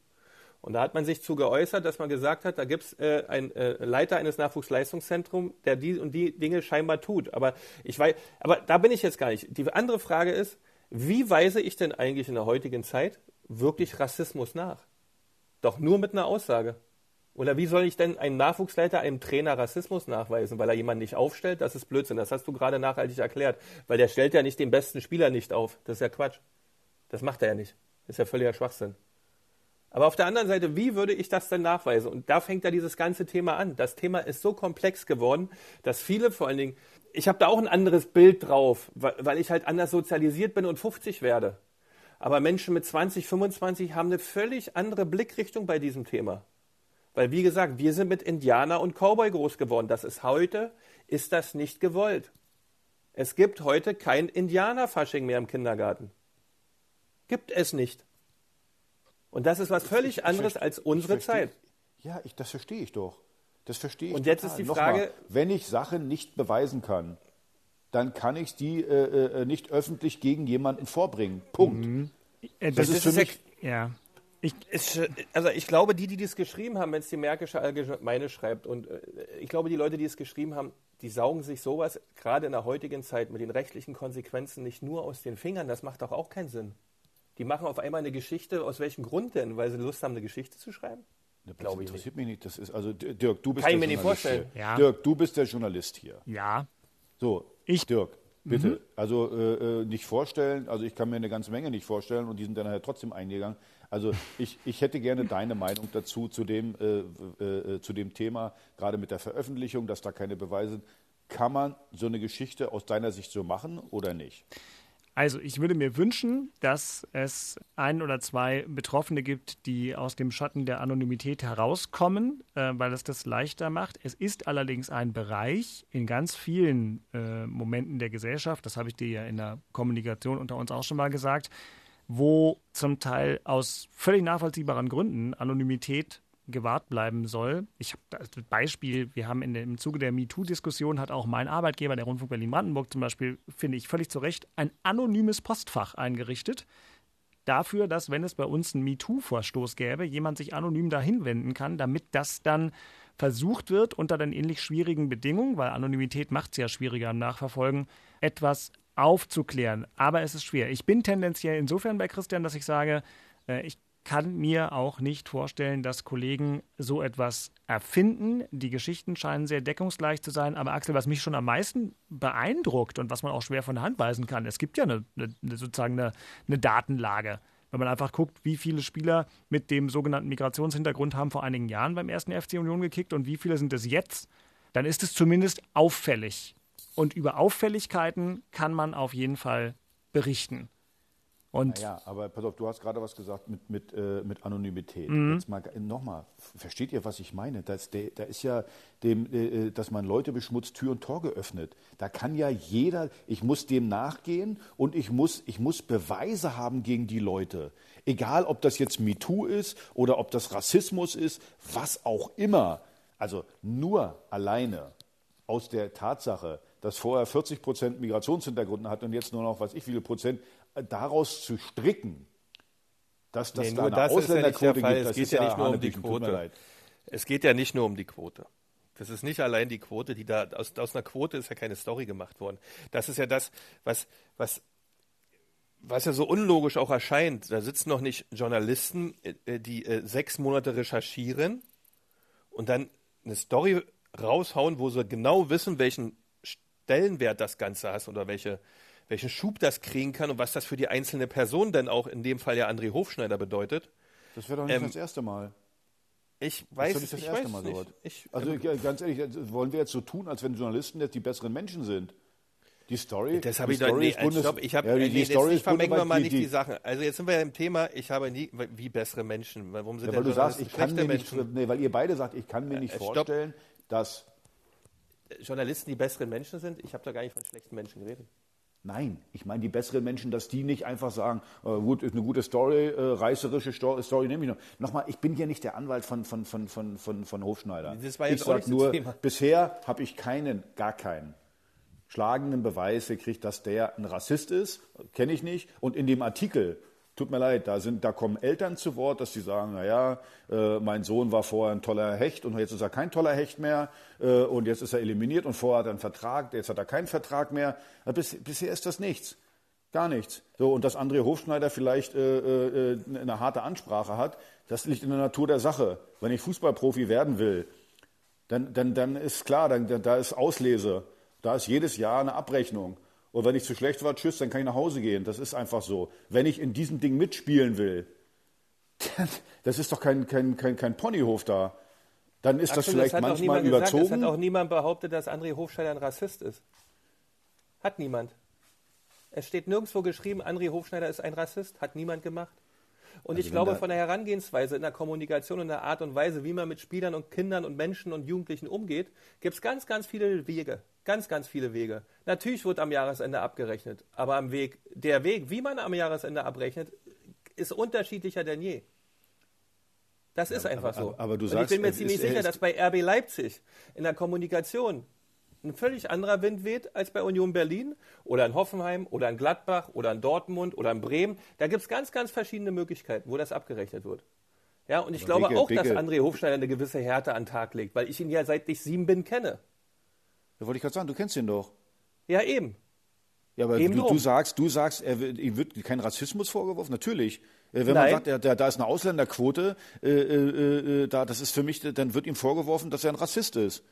Und da hat man sich zu geäußert, dass man gesagt hat, da gibt es äh, einen äh, Leiter eines Nachwuchsleistungszentrums, der die und die Dinge scheinbar tut. Aber ich weiß, aber da bin ich jetzt gar nicht. Die andere Frage ist, wie weise ich denn eigentlich in der heutigen Zeit wirklich Rassismus nach? Doch nur mit einer Aussage. Oder wie soll ich denn einem Nachwuchsleiter, einem Trainer Rassismus nachweisen, weil er jemanden nicht aufstellt? Das ist Blödsinn. Das hast du gerade nachhaltig erklärt. Weil der stellt ja nicht den besten Spieler nicht auf. Das ist ja Quatsch. Das macht er ja nicht. Das ist ja völliger Schwachsinn. Aber auf der anderen Seite, wie würde ich das denn nachweisen? Und da fängt ja dieses ganze Thema an. Das Thema ist so komplex geworden, dass viele vor allen Dingen, ich habe da auch ein anderes Bild drauf, weil ich halt anders sozialisiert bin und 50 werde. Aber Menschen mit 20, 25 haben eine völlig andere Blickrichtung bei diesem Thema. Weil, wie gesagt, wir sind mit Indianer und Cowboy groß geworden. Das ist heute, ist das nicht gewollt. Es gibt heute kein Indianerfasching mehr im Kindergarten. Gibt es nicht. Und das ist was völlig ich, anderes ich, als unsere Zeit. Ja, ich, das verstehe ich doch. Das verstehe ich. Und jetzt total. ist die Frage, Nochmal, wenn ich Sachen nicht beweisen kann, dann kann ich die äh, äh, nicht öffentlich gegen jemanden vorbringen. Punkt. Mhm. Das, das, ist für mich. Ja, Ich, ist, also ich glaube, die, die das geschrieben haben, wenn es die Märkische Allgemeine schreibt, und äh, ich glaube, die Leute, die es geschrieben haben, die saugen sich sowas gerade in der heutigen Zeit mit den rechtlichen Konsequenzen nicht nur aus den Fingern. Das macht doch auch keinen Sinn. Die machen auf einmal eine Geschichte. Aus welchem Grund denn? Weil sie Lust haben, eine Geschichte zu schreiben? Das glaube ich interessiert nicht. mich nicht. Das ist also Dirk, du bist Kann der ich mir Journalist nicht vorstellen. Ja. Dirk, du bist der Journalist hier. Ja. So, ich. Dirk, bitte. Mhm. Also äh, äh, nicht vorstellen. Also ich kann mir eine ganze Menge nicht vorstellen und die sind dann halt trotzdem eingegangen. Also ich, ich hätte gerne deine Meinung dazu, zu dem, äh, äh, zu dem Thema, gerade mit der Veröffentlichung, dass da keine Beweise sind. Kann man so eine Geschichte aus deiner Sicht so machen oder nicht? Also ich würde mir wünschen, dass es ein oder zwei Betroffene gibt, die aus dem Schatten der Anonymität herauskommen, äh, weil es das leichter macht. Es ist allerdings ein Bereich in ganz vielen äh, Momenten der Gesellschaft, das habe ich dir ja in der Kommunikation unter uns auch schon mal gesagt, wo zum Teil aus völlig nachvollziehbaren Gründen Anonymität gewahrt bleiben soll. Ich habe das Beispiel, wir haben in im Zuge der MeToo-Diskussion hat auch mein Arbeitgeber, der Rundfunk Berlin-Brandenburg zum Beispiel, finde ich völlig zu Recht, ein anonymes Postfach eingerichtet. Dafür, dass, wenn es bei uns einen MeToo-Vorstoß gäbe, jemand sich anonym dahin wenden kann, damit das dann versucht wird, unter den ähnlich schwierigen Bedingungen, weil Anonymität macht es ja schwieriger im Nachverfolgen, etwas aufzuklären. Aber es ist schwer. Ich bin tendenziell insofern bei Christian, dass ich sage, äh, ich kann mir auch nicht vorstellen, dass Kollegen so etwas erfinden. Die Geschichten scheinen sehr deckungsgleich zu sein. Aber Axel, was mich schon am meisten beeindruckt und was man auch schwer von der Hand weisen kann, es gibt ja eine, eine, sozusagen eine, eine Datenlage. Wenn man einfach guckt, wie viele Spieler mit dem sogenannten Migrationshintergrund haben vor einigen Jahren beim ersten FC Union gekickt und wie viele sind es jetzt, dann ist es zumindest auffällig. Und über Auffälligkeiten kann man auf jeden Fall berichten. Und ja, aber pass auf, du hast gerade was gesagt mit, mit, äh, mit Anonymität. Mhm. Jetzt mal nochmal, versteht ihr, was ich meine? Da ist ja, dem, äh, dass man Leute beschmutzt, Tür und Tor geöffnet. Da kann ja jeder, ich muss dem nachgehen und ich muss, ich muss Beweise haben gegen die Leute. Egal, ob das jetzt MeToo ist oder ob das Rassismus ist, was auch immer. Also nur alleine aus der Tatsache, dass vorher 40 Prozent Migrationshintergrund hat und jetzt nur noch, was ich, wie viele Prozent, daraus zu stricken, dass das nee, da eine das Ausländerquote ja gibt, das es geht ja nicht nur um die Quote. Es geht ja nicht nur um die Quote. Das ist nicht allein die Quote, die da aus, aus einer Quote ist ja keine Story gemacht worden. Das ist ja das, was, was, was ja so unlogisch auch erscheint. Da sitzen noch nicht Journalisten, äh, die äh, sechs Monate recherchieren und dann eine Story raushauen, wo sie genau wissen, welchen Stellenwert das Ganze hat oder welche, welchen Schub das kriegen kann und was das für die einzelne Person denn auch in dem Fall ja André Hofschneider bedeutet. Das wäre doch nicht ähm, das erste Mal. Ich weiß, das ist nicht das erste Mal so. Also ähm, ganz ehrlich, wollen wir jetzt so tun, als wenn Journalisten jetzt die besseren Menschen sind? Die Story. Das habe ich doch nee, Bundes stopp, ich habe ja, die, die Story jetzt vermengen wir mal nicht die, die, Sachen. Also jetzt sind wir ja im Thema, ich habe nie wie bessere Menschen. Warum sind ja, weil du sagst, ich kann mir nicht, nee, weil ihr beide sagt, ich kann mir nicht äh, vorstellen, dass Journalisten die besseren Menschen sind. Ich habe da gar nicht von schlechten Menschen geredet. Nein, ich meine die besseren Menschen, dass die nicht einfach sagen, äh, gut, ist eine gute Story, äh, reißerische Story, Story nehme ich noch. Nochmal, ich bin hier nicht der Anwalt von, von, von, von, von, von Hofschneider. Das war jetzt ich sage nur, Thema. bisher habe ich keinen, gar keinen schlagenden Beweis gekriegt, dass der ein Rassist ist, kenne ich nicht. Und in dem Artikel Tut mir leid, da, sind, da kommen Eltern zu Wort, dass sie sagen, naja, äh, mein Sohn war vorher ein toller Hecht und jetzt ist er kein toller Hecht mehr äh, und jetzt ist er eliminiert und vorher hat er einen Vertrag, jetzt hat er keinen Vertrag mehr. Bis, bisher ist das nichts. Gar nichts. So, und dass André Hofschneider vielleicht äh, äh, eine harte Ansprache hat, das liegt in der Natur der Sache. Wenn ich Fußballprofi werden will, dann, dann, dann ist klar, dann, da ist Auslese. Da ist jedes Jahr eine Abrechnung. Und wenn ich zu schlecht war, tschüss, dann kann ich nach Hause gehen. Das ist einfach so. Wenn ich in diesem Ding mitspielen will, das ist doch kein, kein, kein, kein Ponyhof da. Dann ist Axel, das vielleicht das manchmal überzogen. Gesagt, es hat auch niemand behauptet, dass André Hofschneider ein Rassist ist. Hat niemand. Es steht nirgendwo geschrieben, André Hofschneider ist ein Rassist. Hat niemand gemacht. Und also ich glaube, von der Herangehensweise in der Kommunikation und der Art und Weise, wie man mit Spielern und Kindern und Menschen und Jugendlichen umgeht, gibt es ganz, ganz viele Wege. Ganz, ganz viele Wege. Natürlich wird am Jahresende abgerechnet, aber am Weg, der Weg, wie man am Jahresende abrechnet, ist unterschiedlicher denn je. Das ist ja, einfach aber, so. Aber, aber du sagst, ich bin mir ziemlich sicher, dass bei RB Leipzig in der Kommunikation ein völlig anderer Wind weht als bei Union Berlin oder in Hoffenheim oder in Gladbach oder in Dortmund oder in Bremen. Da gibt es ganz, ganz verschiedene Möglichkeiten, wo das abgerechnet wird. Ja, und ich aber glaube Bicke, auch, Bicke. dass André Hofsteiner eine gewisse Härte an den Tag legt, weil ich ihn ja seit ich sieben bin kenne. Da wollte ich gerade sagen, du kennst ihn doch. Ja, eben. Ja, aber du, du, sagst, du sagst, er wird, ihm wird kein Rassismus vorgeworfen. Natürlich. Äh, wenn Nein. man sagt, da, da ist eine Ausländerquote, äh, äh, äh, da, das ist für mich, dann wird ihm vorgeworfen, dass er ein Rassist ist.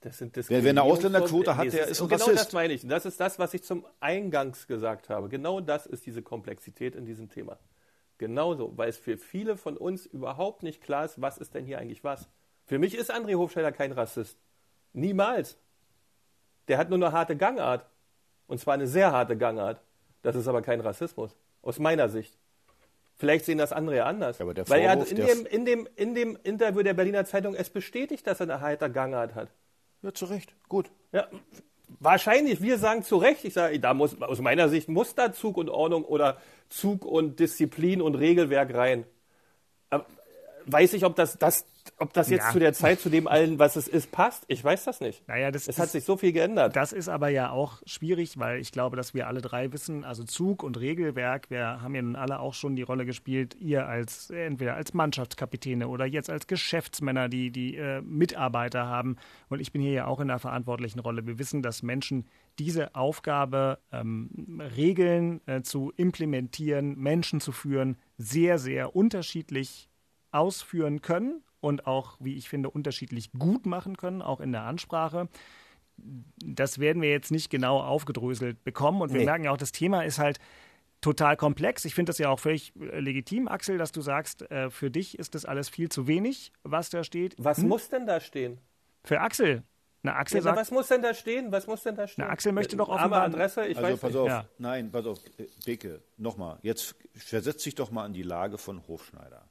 Das sind wer, wer eine Ausländerquote hat, der ist ein genau Rassist. Genau das meine ich. Das ist das, was ich zum Eingangs gesagt habe. Genau das ist diese Komplexität in diesem Thema. Genauso, weil es für viele von uns überhaupt nicht klar ist, was ist denn hier eigentlich was. Für mich ist André Hofsteller kein Rassist. Niemals. Der hat nur eine harte Gangart. Und zwar eine sehr harte Gangart. Das ist aber kein Rassismus. Aus meiner Sicht. Vielleicht sehen das andere anders. Ja, Weil er hat in dem, in, dem, in dem Interview der Berliner Zeitung es bestätigt, dass er eine harte Gangart hat. Ja, zu Recht. Gut. Ja, wahrscheinlich, wir sagen zu Recht, ich sage, da muss, aus meiner Sicht muss da Zug und Ordnung oder Zug und Disziplin und Regelwerk rein. Weiß ich, ob das, das, ob das jetzt Ja. zu der Zeit, zu dem allen, was es ist, passt. Ich weiß das nicht. Naja, das es ist- hat sich so viel geändert. Das ist aber ja auch schwierig, weil ich glaube, dass wir alle drei wissen, also Zug und Regelwerk, wir haben ja nun alle auch schon die Rolle gespielt, ihr als entweder als Mannschaftskapitäne oder jetzt als Geschäftsmänner, die die äh, Mitarbeiter haben. Und ich bin hier ja auch in der verantwortlichen Rolle. Wir wissen, dass Menschen diese Aufgabe, ähm, Regeln äh, zu implementieren, Menschen zu führen, sehr, sehr unterschiedlich ausführen können und auch, wie ich finde, unterschiedlich gut machen können, auch in der Ansprache. Das werden wir jetzt nicht genau aufgedröselt bekommen. Und wir Nee. merken ja auch, das Thema ist halt total komplex. Ich finde das ja auch völlig äh, legitim, Axel, dass du sagst, äh, für dich ist das alles viel zu wenig, was da steht. Was Hm? muss denn da stehen? Für Axel. Na, Axel Ja, sagt, was muss denn da stehen? Was muss denn da stehen? Na, Axel möchte doch Arme offenbar- Adresse, ich also weiß pass nicht. auf, Ja. nein, pass auf, Beke, nochmal, jetzt versetz dich doch mal in die Lage von Hofschneider.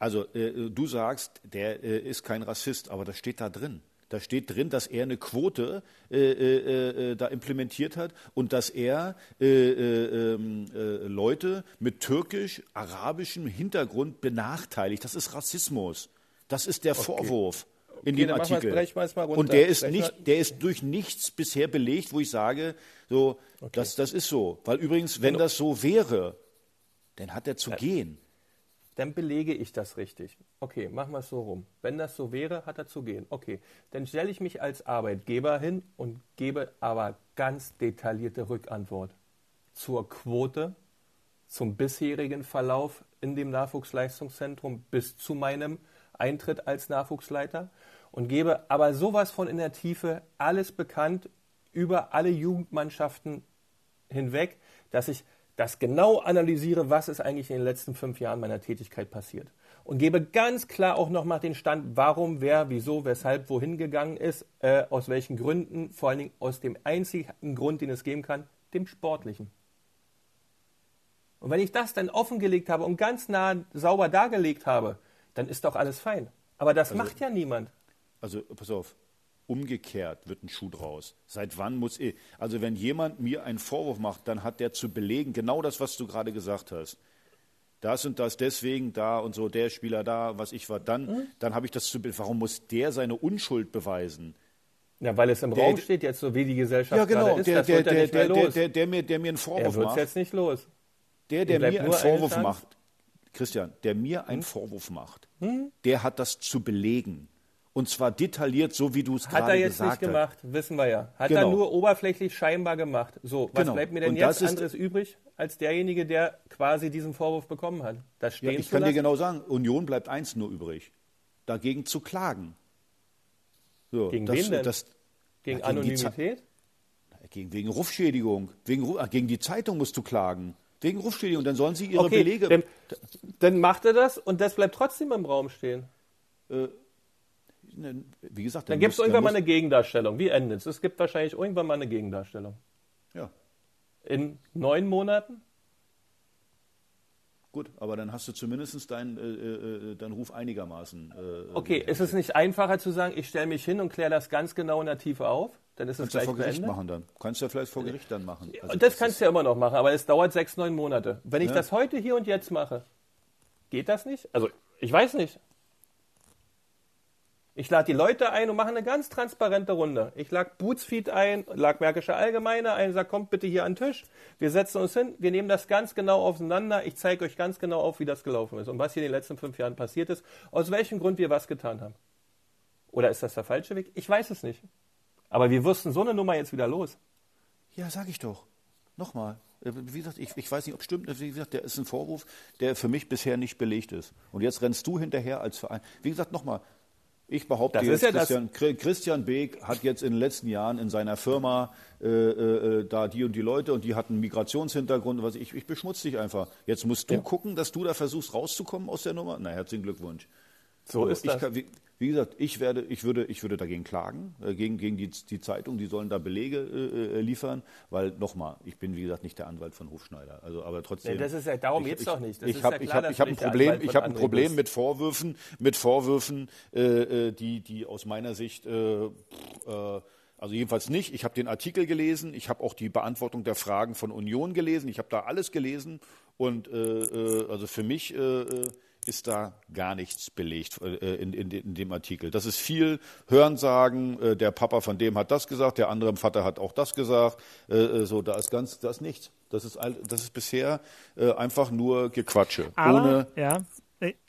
Also äh, du sagst, der äh, ist kein Rassist, aber das steht da drin. Da steht drin, dass er eine Quote äh, äh, äh, da implementiert hat und dass er äh, äh, ähm, äh, Leute mit türkisch-arabischem Hintergrund benachteiligt. Das ist Rassismus. Das ist der Vorwurf in Okay, dem Artikel. und der ist nicht, der ist durch nichts bisher belegt, wo ich sage, so, das, das ist so. Weil übrigens, wenn das so wäre, dann hat er zu gehen. Dann belege ich das richtig. Okay, machen wir es so rum. Wenn das so wäre, hat er zu gehen. Okay, dann stelle ich mich als Arbeitgeber hin und gebe aber ganz detaillierte Rückantwort zur Quote, zum bisherigen Verlauf in dem Nachwuchsleistungszentrum bis zu meinem Eintritt als Nachwuchsleiter und gebe aber sowas von in der Tiefe alles bekannt über alle Jugendmannschaften hinweg, dass ich das genau analysiere, was ist eigentlich in den letzten fünf Jahren meiner Tätigkeit passiert. Und gebe ganz klar auch nochmal den Stand, warum, wer, wieso, weshalb, wohin gegangen ist, äh, aus welchen Gründen, vor allen Dingen aus dem einzigen Grund, den es geben kann, dem sportlichen. Und wenn ich das dann offengelegt habe und ganz nah sauber dargelegt habe, dann ist doch alles fein. Aber das macht ja niemand. Also pass auf, umgekehrt wird ein Schuh draus. Seit wann muss ich, also wenn jemand mir einen Vorwurf macht, dann hat der zu belegen, genau das, was du gerade gesagt hast. Das und das deswegen da und so, der Spieler da, was ich war, dann, Mhm. dann habe ich das zu, be- warum muss der seine Unschuld beweisen? Ja, weil es im Der- Raum steht jetzt so, wie die Gesellschaft Ja, genau, ist, der, der, der, der, der, der, der, mir, der mir einen er Vorwurf wird macht, jetzt nicht los. der, der mir einen Vorwurf macht, Christian, der mir einen Vorwurf macht, Hm? der hat das zu belegen. Und zwar detailliert, so wie du es Hat er gerade jetzt gesagt nicht hast. gemacht, wissen wir ja. Hat er Genau. nur oberflächlich scheinbar gemacht. So, was Genau. bleibt mir denn Und jetzt anderes übrig, als derjenige, der quasi diesen Vorwurf bekommen hat? Das Ja, stehen ich zu kann dir lassen? genau sagen, Union bleibt eins nur übrig. Dagegen zu klagen. So, Gegen das, wen denn? Das, Gegen Ja, gegen Anonymität? gegen, wegen Rufschädigung. Wegen, ah, gegen die Zeitung musst du klagen. Wegen Rufschädigung. Dann sollen sie ihre Okay, Belege. dann, dann macht er das und das bleibt trotzdem im Raum stehen. Wie gesagt, Dann dann gibt es irgendwann mal eine Gegendarstellung. Wie endet es? Es gibt wahrscheinlich irgendwann mal eine Gegendarstellung. Ja, In neun Monaten? gut, aber dann hast du zumindest deinen äh, äh, deinen Ruf einigermaßen. Äh, Okay, ist es nicht einfacher zu sagen, ich stelle mich hin und kläre das ganz genau in der Tiefe auf? Dann ist es Kannst du ja gleich vor Gericht machen dann. Kannst du ja vielleicht vor Gericht dann machen. Also Und das kannst du ja immer noch machen, aber es dauert sechs, neun Monate. Wenn ich Ja. das heute, hier und jetzt mache, geht das nicht? Also, ich weiß nicht. Ich lade die Leute ein und mache eine ganz transparente Runde. Ich lag Bootsfeed ein, lag Märkische Allgemeine ein, sag, kommt bitte hier an den Tisch. Wir setzen uns hin, wir nehmen das ganz genau auseinander. Ich zeige euch ganz genau auf, wie das gelaufen ist und was hier in den letzten fünf Jahren passiert ist, aus welchem Grund wir was getan haben. Oder ist das der falsche Weg? Ich weiß es nicht. Aber wir wussten so eine Nummer jetzt wieder los. Ja, sag ich doch. Nochmal. Äh, Wie gesagt, ich, ich weiß nicht, ob es stimmt. Wie gesagt, der ist ein Vorwurf, der für mich bisher nicht belegt ist. Und jetzt rennst du hinterher als Verein. Wie gesagt, nochmal. Ich behaupte Das jetzt, ja Christian, Chri- Christian Beek hat jetzt in den letzten Jahren in seiner Firma äh, äh, da die und die Leute und die hatten einen Migrationshintergrund. und Was ich, ich beschmutze dich einfach. Jetzt musst du gucken, dass du da versuchst rauszukommen aus der Nummer. Na, herzlichen Glückwunsch. So ist ich das. Kann, wie, wie gesagt, ich werde, ich würde, ich würde dagegen klagen, äh, gegen, gegen die, die Zeitung, die sollen da Belege äh, äh, liefern, weil nochmal, ich bin wie gesagt nicht der Anwalt von Hofschneider, also aber trotzdem. Ja, das ist ja- darum ich, doch nicht. Das ich habe ja hab, hab ein Problem, ich habe ein Problem mit Vorwürfen, mit Vorwürfen, äh, äh, die, die aus meiner Sicht äh, also jedenfalls nicht. Ich habe den Artikel gelesen, ich habe auch die Beantwortung der Fragen von Union gelesen, ich habe da alles gelesen und also für mich ist da gar nichts belegt äh, in, in, in, dem Artikel. Das ist viel Hörensagen, äh, der Papa von dem hat das gesagt, der andere Vater hat auch das gesagt. Äh, so, da ist ganz, da ist nichts. Das ist, das ist bisher einfach nur Gequatsche. Aber, ohne ja,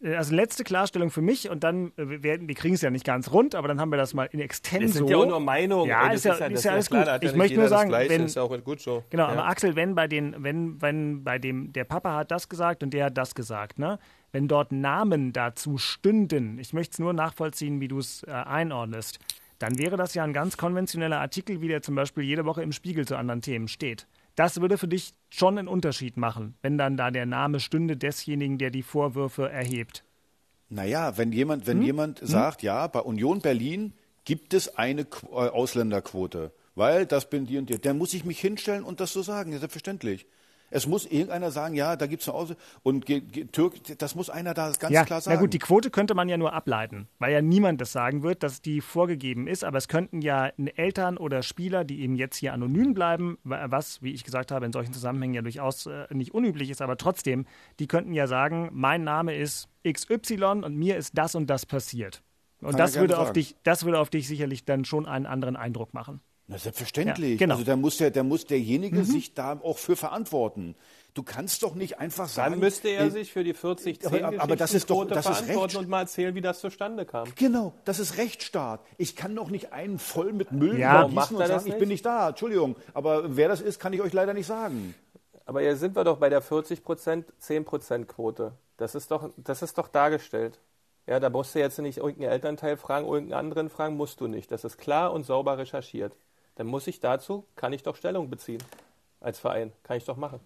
also letzte Klarstellung für mich und dann, wir, wir kriegen es ja nicht ganz rund, aber dann haben wir das mal in extenso. Das sind ja auch nur Meinungen. Ja, Ey, ist, ja, ist, ja, ist ja alles klar, gut. Ich möchte nur sagen, wenn, ist auch gut so. Genau, ja. aber Axel, wenn bei den, wenn, wenn bei dem, der Papa hat das gesagt und der hat das gesagt, ne? Wenn dort Namen dazu stünden, ich möchte es nur nachvollziehen, wie du es äh, einordnest, dann wäre das ja ein ganz konventioneller Artikel, wie der zum Beispiel jede Woche im Spiegel zu anderen Themen steht. Das würde für dich schon einen Unterschied machen, wenn dann da der Name stünde desjenigen, der die Vorwürfe erhebt. Naja, wenn jemand, wenn hm? jemand hm? sagt, ja, bei Union Berlin gibt es eine äh, Ausländerquote, weil das bin die und die, dann muss ich mich hinstellen und das so sagen, ja, selbstverständlich. Es muss irgendeiner sagen, ja, da gibt es eine Aus und Türk, das muss einer da ganz ja, klar sagen. Na gut, die Quote könnte man ja nur ableiten, weil ja niemand das sagen wird, dass die vorgegeben ist. Aber es könnten ja Eltern oder Spieler, die eben jetzt hier anonym bleiben, was, wie ich gesagt habe, in solchen Zusammenhängen ja durchaus äh, nicht unüblich ist, aber trotzdem, die könnten ja sagen, mein Name ist XY und mir ist das und das passiert. Und das würde, auf dich, das würde auf dich sicherlich dann schon einen anderen Eindruck machen. Na, selbstverständlich. Ja, genau. Also da muss, der, da muss derjenige mhm. sich da auch für verantworten. Du kannst doch nicht einfach sagen. Dann müsste er äh, sich für die 40 10 aber, aber das ist doch das verantworten ist und mal erzählen, wie das zustande kam. Genau, das ist Rechtsstaat. Ich kann doch nicht einen voll mit Müll ja, übergießen und sagen, ich bin nicht da. Entschuldigung, aber wer das ist, kann ich euch leider nicht sagen. Aber jetzt sind wir doch bei der 40% 10% Quote. Das ist doch, das ist doch dargestellt. Ja, da musst du jetzt nicht irgendeinen Elternteil fragen, irgendeinen anderen fragen, musst du nicht. Das ist klar und sauber recherchiert dann muss ich dazu, kann ich doch Stellung beziehen als Verein. Kann ich doch machen.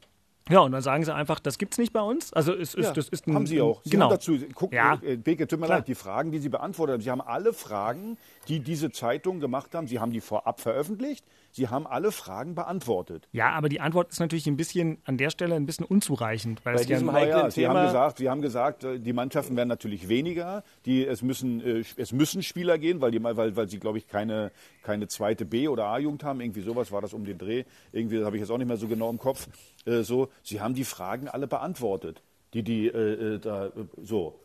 Ja, und dann sagen sie einfach, das gibt es nicht bei uns. Also es ist, ja, das ist ein, haben sie auch. Sie genau. haben dazu, guck, ja. äh, Beke, tut mir Klar. leid, die Fragen, die Sie beantwortet haben, Sie haben alle Fragen, die diese Zeitung gemacht haben, Sie haben die vorab veröffentlicht. Sie haben alle Fragen beantwortet. Ja, aber die Antwort ist natürlich ein bisschen an der Stelle ein bisschen unzureichend. Weil Bei diesem heiklen ja, Sie Thema haben gesagt, Sie haben gesagt, äh, die Mannschaften werden natürlich weniger. Die, es, müssen, äh, es müssen Spieler gehen, weil, die, weil, weil sie, glaube ich, keine, keine zweite B- oder A-Jugend haben. Irgendwie sowas war das um den Dreh. Irgendwie habe ich jetzt auch nicht mehr so genau im Kopf. Äh, so, Sie haben die Fragen alle beantwortet. Die, die, äh, da, so.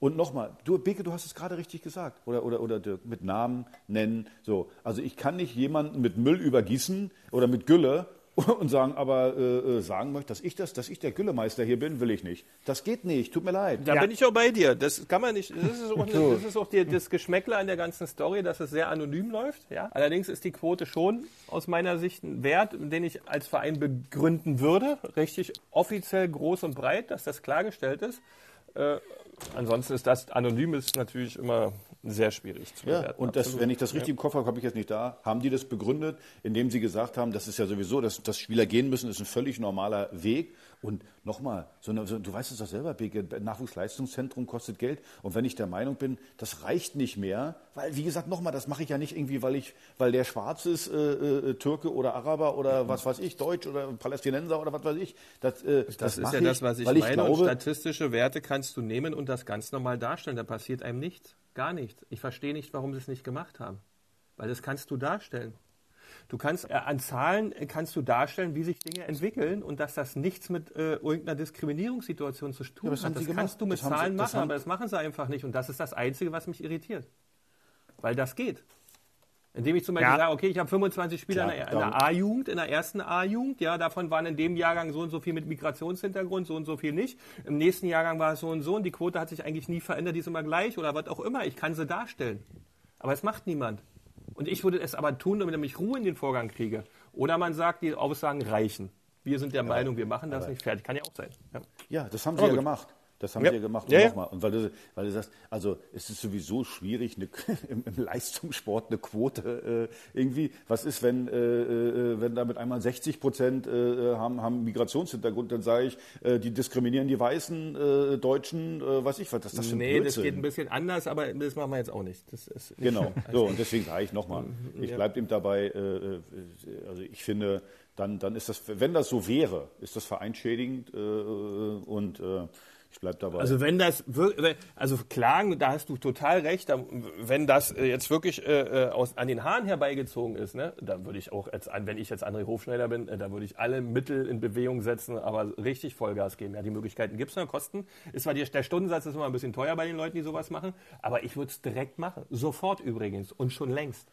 Und nochmal, du, Beke, du hast es gerade richtig gesagt. Oder, oder, oder mit Namen nennen. So. Also ich kann nicht jemanden mit Müll übergießen oder mit Gülle und sagen, aber äh, äh, sagen möchte, dass ich das, dass ich der Güllemeister hier bin, will ich nicht. Das geht nicht, tut mir leid. Da ja. bin ich auch bei dir. Das kann man nicht. Das ist auch, so. das, ist auch die, das Geschmäckle an der ganzen Story, dass es sehr anonym läuft. Ja? Allerdings ist die Quote schon aus meiner Sicht ein Wert, den ich als Verein begründen würde. Richtig offiziell groß und breit, dass das klargestellt ist. Äh, ansonsten ist das Anonymes natürlich immer sehr schwierig zu bewerten. Ja, und das, wenn ich das richtig im Kopf habe, habe ich jetzt nicht da, haben die das begründet, indem sie gesagt haben, das ist ja sowieso, dass, dass Spieler gehen müssen, ist ein völlig normaler Weg. Und nochmal, so so, du weißt es doch selber, Beke, Nachwuchsleistungszentrum kostet Geld. Und wenn ich der Meinung bin, das reicht nicht mehr, weil, wie gesagt, nochmal, das mache ich ja nicht irgendwie, weil ich, weil der Schwarz ist, äh, äh, Türke oder Araber oder was weiß ich, Deutsch oder Palästinenser oder was weiß ich. Das, äh, das, das ist ja das, was ich meine. Ich glaube, und statistische Werte kannst du nehmen und das ganz normal darstellen. Da passiert einem nichts. Gar nichts. Ich verstehe nicht, warum sie es nicht gemacht haben. Weil das kannst du darstellen. Du kannst äh, an Zahlen äh, kannst du darstellen, wie sich Dinge entwickeln und dass das nichts mit äh, irgendeiner Diskriminierungssituation zu tun ja, hat. Das kannst du mit Zahlen sie, machen, aber das machen sie einfach nicht. Und das ist das Einzige, was mich irritiert. Weil das geht. Indem ich zum Beispiel ja. sage, okay, ich habe 25 Spieler Klar, in der, der A-Jugend, in der ersten A-Jugend, ja, davon waren in dem Jahrgang so und so viel mit Migrationshintergrund, so und so viel nicht. Im nächsten Jahrgang war es so und so und die Quote hat sich eigentlich nie verändert, die ist immer gleich oder was auch immer. Ich kann sie darstellen. Aber es macht niemand. Und ich würde es aber tun, damit ich Ruhe in den Vorgang kriege. Oder man sagt, die Aussagen reichen. Wir sind der Meinung, wir machen das nicht fertig. Kann ja auch sein. Ja, ja das haben sie ja gemacht. Das haben ja. wir gemacht. Ja, nochmal. Und weil du, weil du sagst, also es ist sowieso schwierig, eine, im, im, Leistungssport eine Quote äh, irgendwie. Was ist, wenn, äh, äh, wenn damit einmal 60 Prozent äh, haben, haben Migrationshintergrund? Dann sage ich, äh, die diskriminieren die weißen äh, Deutschen, äh, weiß ich was. Das, das nee, das geht ein bisschen anders, aber das machen wir jetzt auch nicht. Ist genau. So, und deswegen sage ich nochmal, ich bleibe ihm dabei, äh, äh, also ich finde, dann, dann ist das, wenn das so wäre, ist das vereinschädigend äh, und äh, Ich bleib dabei. Also wenn das also klagen, da hast du total recht. Wenn das äh, jetzt wirklich äh, äh, aus, an den Haaren herbeigezogen ist, ne, dann würde ich auch, als, wenn ich jetzt André Hofschneider bin, äh, da würde ich alle Mittel in Bewegung setzen, aber richtig Vollgas geben. Ja, die Möglichkeiten gibt es noch, Kosten. Ist zwar die, der Stundensatz ist immer ein bisschen teuer bei den Leuten, die sowas machen, aber ich würde es direkt machen. Sofort übrigens und schon längst.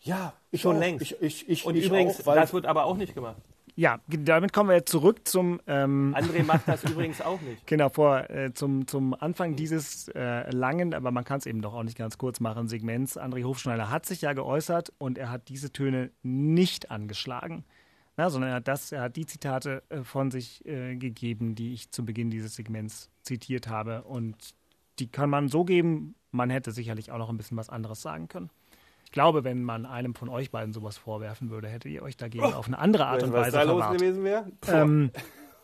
ja, Schon auch. längst. Ich, ich, ich, Und ich übrigens, auch, das wird aber auch nicht gemacht. Ja, damit kommen wir jetzt zurück zum ähm, André macht das übrigens auch nicht. Genau, vor, äh, zum, zum Anfang dieses äh, langen, aber man kann es eben doch auch nicht ganz kurz machen, Segments. André Hofschneider hat sich ja geäußert und er hat diese Töne nicht angeschlagen, na, sondern er hat, das, er hat die Zitate äh, von sich äh, gegeben, die ich zu Beginn dieses Segments zitiert habe. Und die kann man so geben, man hätte sicherlich auch noch ein bisschen was anderes sagen können. Ich glaube, wenn man einem von euch beiden sowas vorwerfen würde, hättet ihr euch dagegen auf eine andere Art und was Weise da los verwahrt. gewesen wäre? Ähm,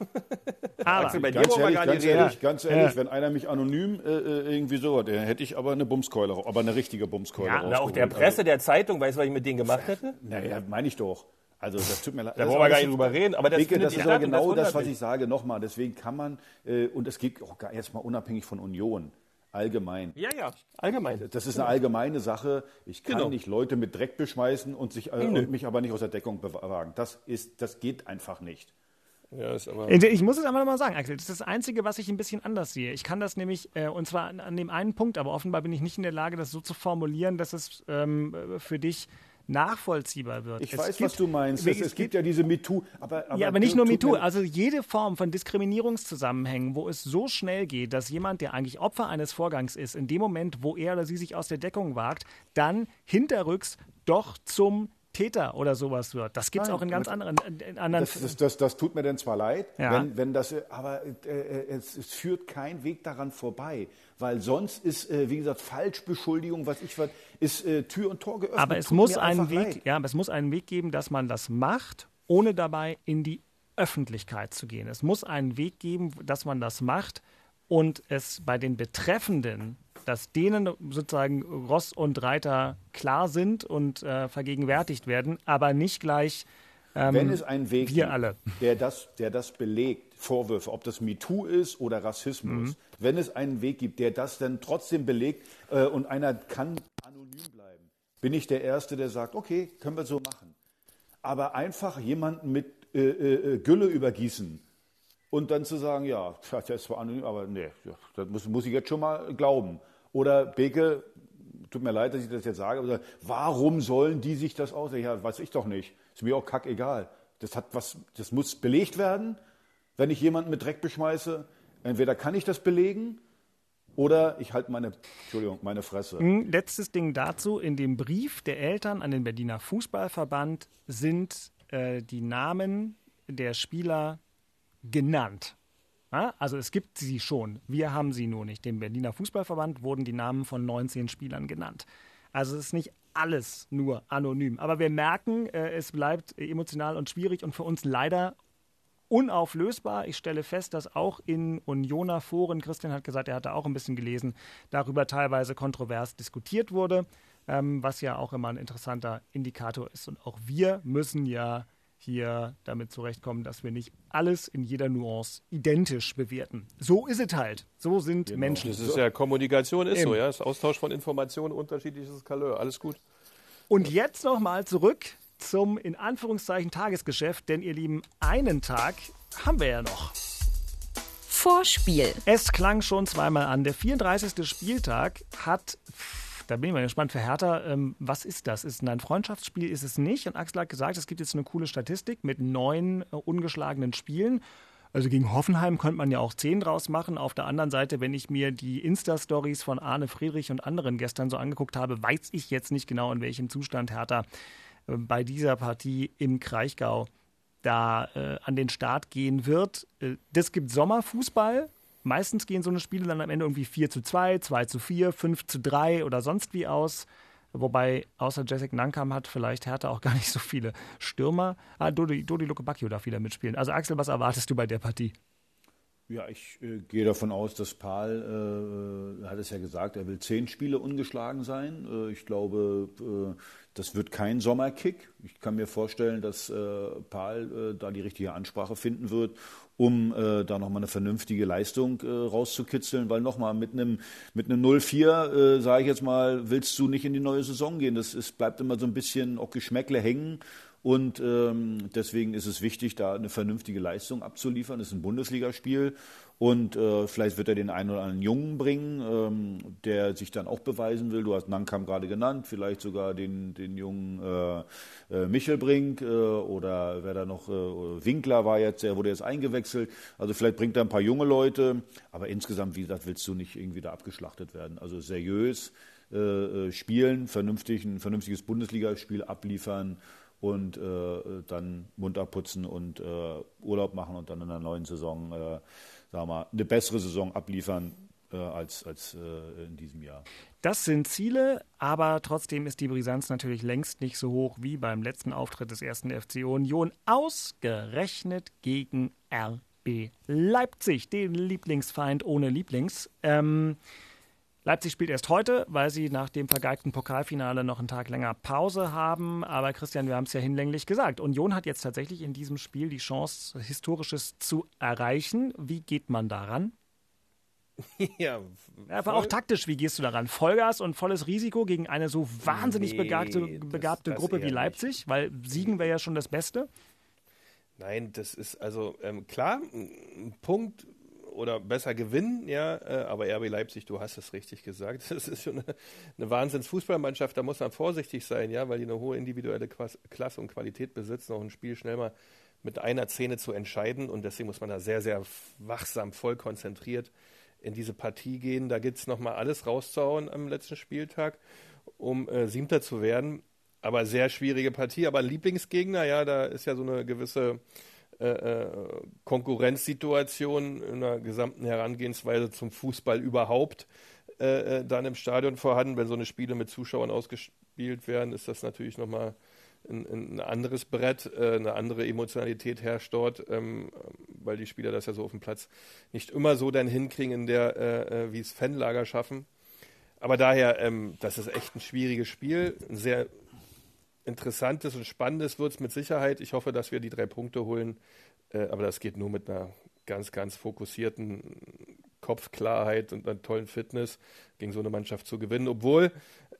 aber, Axel, bei dir Ganz wir ehrlich, ganz ehrlich, ganz ehrlich, Ja. wenn einer mich anonym äh, äh, irgendwie so, der hätte ich aber eine Bumskeule, aber eine richtige Bumskeule Ja, auch der. Presse, der Zeitung, weißt du, was ich mit denen gemacht hätte? Also, naja, meine ich doch. Also das tut mir leid. Da wollen wir ist gar nicht drüber reden, aber das findet das ist ja genau das das, was ich sage. Nochmal, deswegen kann man, äh, und es geht auch gar jetzt mal unabhängig von Union, allgemein. Ja, ja, allgemein. Das ist eine allgemeine Sache. Ich kann Genau. nicht Leute mit Dreck beschmeißen und, sich, äh, und mich aber nicht aus der Deckung bewagen. Das, ist, das geht einfach nicht. Ja, ist aber Ich muss es einfach mal sagen, Axel. Das ist das Einzige, was ich ein bisschen anders sehe. Ich kann das nämlich, äh, und zwar an, an dem einen Punkt, aber offenbar bin ich nicht in der Lage, das so zu formulieren, dass es ähm, für dich nachvollziehbar wird. Ich Es weiß, gibt- was du meinst. Es, es gibt ja diese MeToo. Aber, aber, ja, aber nicht nur MeToo. Also jede Form von Diskriminierungszusammenhängen, wo es so schnell geht, dass jemand, der eigentlich Opfer eines Vorgangs ist, in dem Moment, wo er oder sie sich aus der Deckung wagt, dann hinterrücks doch zum Täter oder sowas wird. Das gibt es auch in ganz anderen, in anderen Das, das, das, das tut mir denn zwar leid, Ja. wenn, wenn das, aber äh, äh, es, es führt kein Weg daran vorbei, weil sonst ist, äh, wie gesagt, Falschbeschuldigung, was ich was, ist äh, Tür und Tor geöffnet. Aber es Tut muss einen Weg, leid. ja, aber es muss einen Weg geben, dass man das macht, ohne dabei in die Öffentlichkeit zu gehen. Es muss einen Weg geben, dass man das macht und es bei den Betreffenden, dass denen sozusagen Ross und Reiter klar sind und äh, vergegenwärtigt werden, aber nicht gleich ähm, Wenn es einen Weg wir gibt, alle. Der, das, der das belegt, Vorwürfe, ob das MeToo ist oder Rassismus, Mhm. wenn es einen Weg gibt, der das dann trotzdem belegt äh, und einer kann anonym bleiben, bin ich der Erste, der sagt, okay, können wir so machen. Aber einfach jemanden mit äh, äh, Gülle übergießen und dann zu sagen, ja, ist zwar anonym, aber nee, das muss, muss ich jetzt schon mal glauben. Oder Beke, tut mir leid, dass ich das jetzt sage, aber warum sollen die sich das aus? Ja, weiß ich doch nicht. Ist mir auch kackegal. Das hat was, das muss belegt werden, wenn ich jemanden mit Dreck beschmeiße. Entweder kann ich das belegen oder ich halte meine, Entschuldigung, meine Fresse. Letztes Ding dazu. In dem Brief der Eltern an den Berliner Fußballverband sind äh, die Namen der Spieler genannt. Ja, also es gibt sie schon. Wir haben sie nur nicht. Dem Berliner Fußballverband wurden die Namen von 19 Spielern genannt. Also es ist nicht alles nur anonym. Aber wir merken, äh, es bleibt emotional und schwierig und für uns leider unauflösbar. Ich stelle fest, dass auch in Unioner Foren, Christian hat gesagt, er hatte auch ein bisschen gelesen, darüber teilweise kontrovers diskutiert wurde, ähm, was ja auch immer ein interessanter Indikator ist. Und auch wir müssen ja hier damit zurechtkommen, dass wir nicht alles in jeder Nuance identisch bewerten. So ist es halt. So sind Menschen. Das ist ja Kommunikation, ist so, Eben. ja. Das Austausch von Informationen, unterschiedliches Kalör, alles gut. Und jetzt nochmal zurück zum in Anführungszeichen Tagesgeschäft, denn ihr Lieben, einen Tag haben wir ja noch. Vorspiel. Es klang schon zweimal an. Der 34. Spieltag hat, da bin ich mal gespannt für Hertha, ähm, was ist das? Ist es ein Freundschaftsspiel? Ist es nicht? Und Axel hat gesagt, es gibt jetzt eine coole Statistik mit neun äh, ungeschlagenen Spielen. Also gegen Hoffenheim könnte man ja auch zehn draus machen. Auf der anderen Seite, wenn ich mir die Insta-Stories von Arne Friedrich und anderen gestern so angeguckt habe, weiß ich jetzt nicht genau, in welchem Zustand Hertha bei dieser Partie im Kraichgau da äh, an den Start gehen wird. Äh, das gibt Sommerfußball. Meistens gehen so eine Spiele dann am Ende irgendwie 4 zu 2, 2 zu 4, 5 zu 3 oder sonst wie aus. Wobei außer Jessic Nankam hat vielleicht Hertha auch gar nicht so viele Stürmer. Ah, Dodi, Dodi Luke Bacchio darf wieder mitspielen. Also Axel, was erwartest du bei der Partie? Ja, ich äh, gehe davon aus, dass Paul, äh, hat es ja gesagt, er will zehn Spiele ungeschlagen sein. Äh, ich glaube, äh, das wird kein Sommerkick. Ich kann mir vorstellen, dass äh, Paul äh, da die richtige Ansprache finden wird, um äh, da nochmal eine vernünftige Leistung äh, rauszukitzeln, weil nochmal mit einem mit einem 0-4, äh, sage ich jetzt mal, willst du nicht in die neue Saison gehen. Das ist, bleibt immer so ein bisschen auch Geschmäckle hängen. Und ähm, deswegen ist es wichtig, da eine vernünftige Leistung abzuliefern. Das ist ein Bundesligaspiel. Und äh, vielleicht wird er den einen oder anderen Jungen bringen, ähm, der sich dann auch beweisen will. Du hast Nankam gerade genannt, vielleicht sogar den, den jungen äh, äh, Michel Brink äh, oder wer da noch, äh, Winkler war jetzt, der wurde jetzt eingewechselt. Also vielleicht bringt er ein paar junge Leute. Aber insgesamt, wie gesagt, willst du nicht irgendwie da abgeschlachtet werden. Also seriös äh, spielen, vernünftig, ein vernünftiges Bundesligaspiel abliefern und äh, dann Mund abputzen und äh, Urlaub machen und dann in der neuen Saison, wir mal, eine bessere Saison abliefern äh, als, als äh, in diesem Jahr. Das sind Ziele, aber trotzdem ist die Brisanz natürlich längst nicht so hoch wie beim letzten Auftritt des ersten FC Union, ausgerechnet gegen RB Leipzig, den Lieblingsfeind ohne Lieblings. Ähm, Leipzig spielt erst heute, weil sie nach dem vergeigten Pokalfinale noch einen Tag länger Pause haben. Aber Christian, wir haben es ja hinlänglich gesagt. Union hat jetzt tatsächlich in diesem Spiel die Chance, Historisches zu erreichen. Wie geht man daran? Ja, aber auch taktisch, wie gehst du daran? Vollgas und volles Risiko gegen eine so wahnsinnig nee, begabte, begabte das, das Gruppe wie Leipzig? Nicht. Weil siegen wäre ja schon das Beste. Nein, das ist also ähm, klar, ein Punkt oder besser gewinnen, ja, äh, aber RB Leipzig, du hast es richtig gesagt, das ist schon eine, eine Wahnsinns-Fußballmannschaft, da muss man vorsichtig sein, ja, weil die eine hohe individuelle Klasse und Qualität besitzen, auch ein Spiel schnell mal mit einer Szene zu entscheiden und deswegen muss man da sehr, sehr wachsam, voll konzentriert in diese Partie gehen. Da gibt es nochmal alles rauszuhauen am letzten Spieltag, um äh, Siebter zu werden. Aber sehr schwierige Partie. Aber Lieblingsgegner, ja, da ist ja so eine gewisse äh, äh, Konkurrenzsituation in der gesamten Herangehensweise zum Fußball überhaupt äh, äh, dann im Stadion vorhanden. Wenn so eine Spiele mit Zuschauern ausgespielt werden, ist das natürlich nochmal ein, ein anderes Brett, äh, eine andere Emotionalität herrscht dort, ähm, weil die Spieler das ja so auf dem Platz nicht immer so dann hinkriegen, in der, wie es Fanlager schaffen. Aber daher, ähm, das ist echt ein schwieriges Spiel, ein sehr interessantes und spannendes wird es mit Sicherheit. Ich hoffe, dass wir die drei Punkte holen. Äh, aber das geht nur mit einer ganz, ganz fokussierten Kopfklarheit und einer tollen Fitness gegen so eine Mannschaft zu gewinnen. Obwohl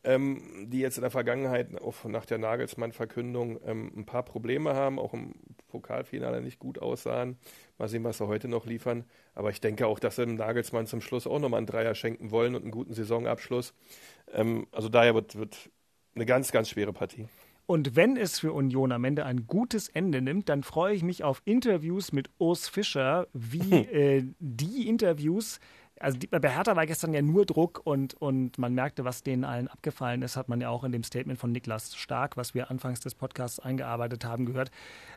ähm, die jetzt in der Vergangenheit auch nach der Nagelsmann-Verkündung ähm, ein paar Probleme haben, auch im Pokalfinale nicht gut aussahen. Mal sehen, was sie heute noch liefern. Aber ich denke auch, dass sie dem Nagelsmann zum Schluss auch nochmal einen Dreier schenken wollen und einen guten Saisonabschluss. Ähm, also daher wird, wird eine ganz, ganz schwere Partie. Und wenn es für Union am Ende ein gutes Ende nimmt, dann freue ich mich auf Interviews mit Urs Fischer, wie äh, die Interviews also die, bei Hertha war gestern ja nur Druck und, und man merkte, was denen allen abgefallen ist, hat man ja auch in dem Statement von Niklas Stark, was wir anfangs des Podcasts eingearbeitet haben, gehört.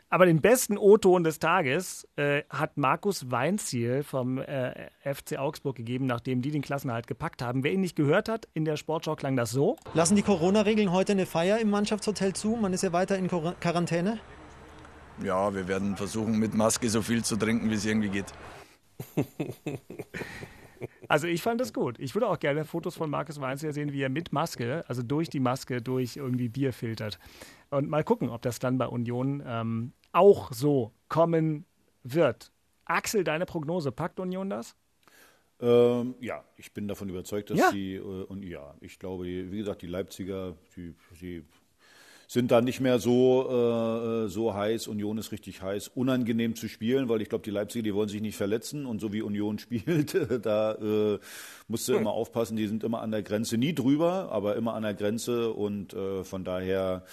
Aber den besten O-Ton des Tages äh, hat Markus Weinziel vom äh, FC Augsburg gegeben, nachdem die den Klassenhalt gepackt haben. Wer ihn nicht gehört hat, in der Sportschau klang das so. Lassen die Corona-Regeln heute eine Feier im Mannschaftshotel zu? Man ist ja weiter in Quarantäne. Ja, wir werden versuchen, mit Maske so viel zu trinken, wie es irgendwie geht. Also ich fand das gut. Ich würde auch gerne Fotos von Markus Weinzierl sehen, wie er mit Maske, also durch die Maske, durch irgendwie Bier filtert. Und mal gucken, ob das dann bei Union ähm, auch so kommen wird. Axel, deine Prognose, packt Union das? Ähm, ja, ich bin davon überzeugt, dass ja. die, äh, und ja, ich glaube, wie gesagt, die Leipziger, die, die sind da nicht mehr so, äh, so heiß. Union ist richtig heiß. Unangenehm zu spielen, weil ich glaube, die Leipziger, die wollen sich nicht verletzen. Und so wie Union spielt, da äh, musst du hm. immer aufpassen. Die sind immer an der Grenze, nie drüber, aber immer an der Grenze. Und äh, von daher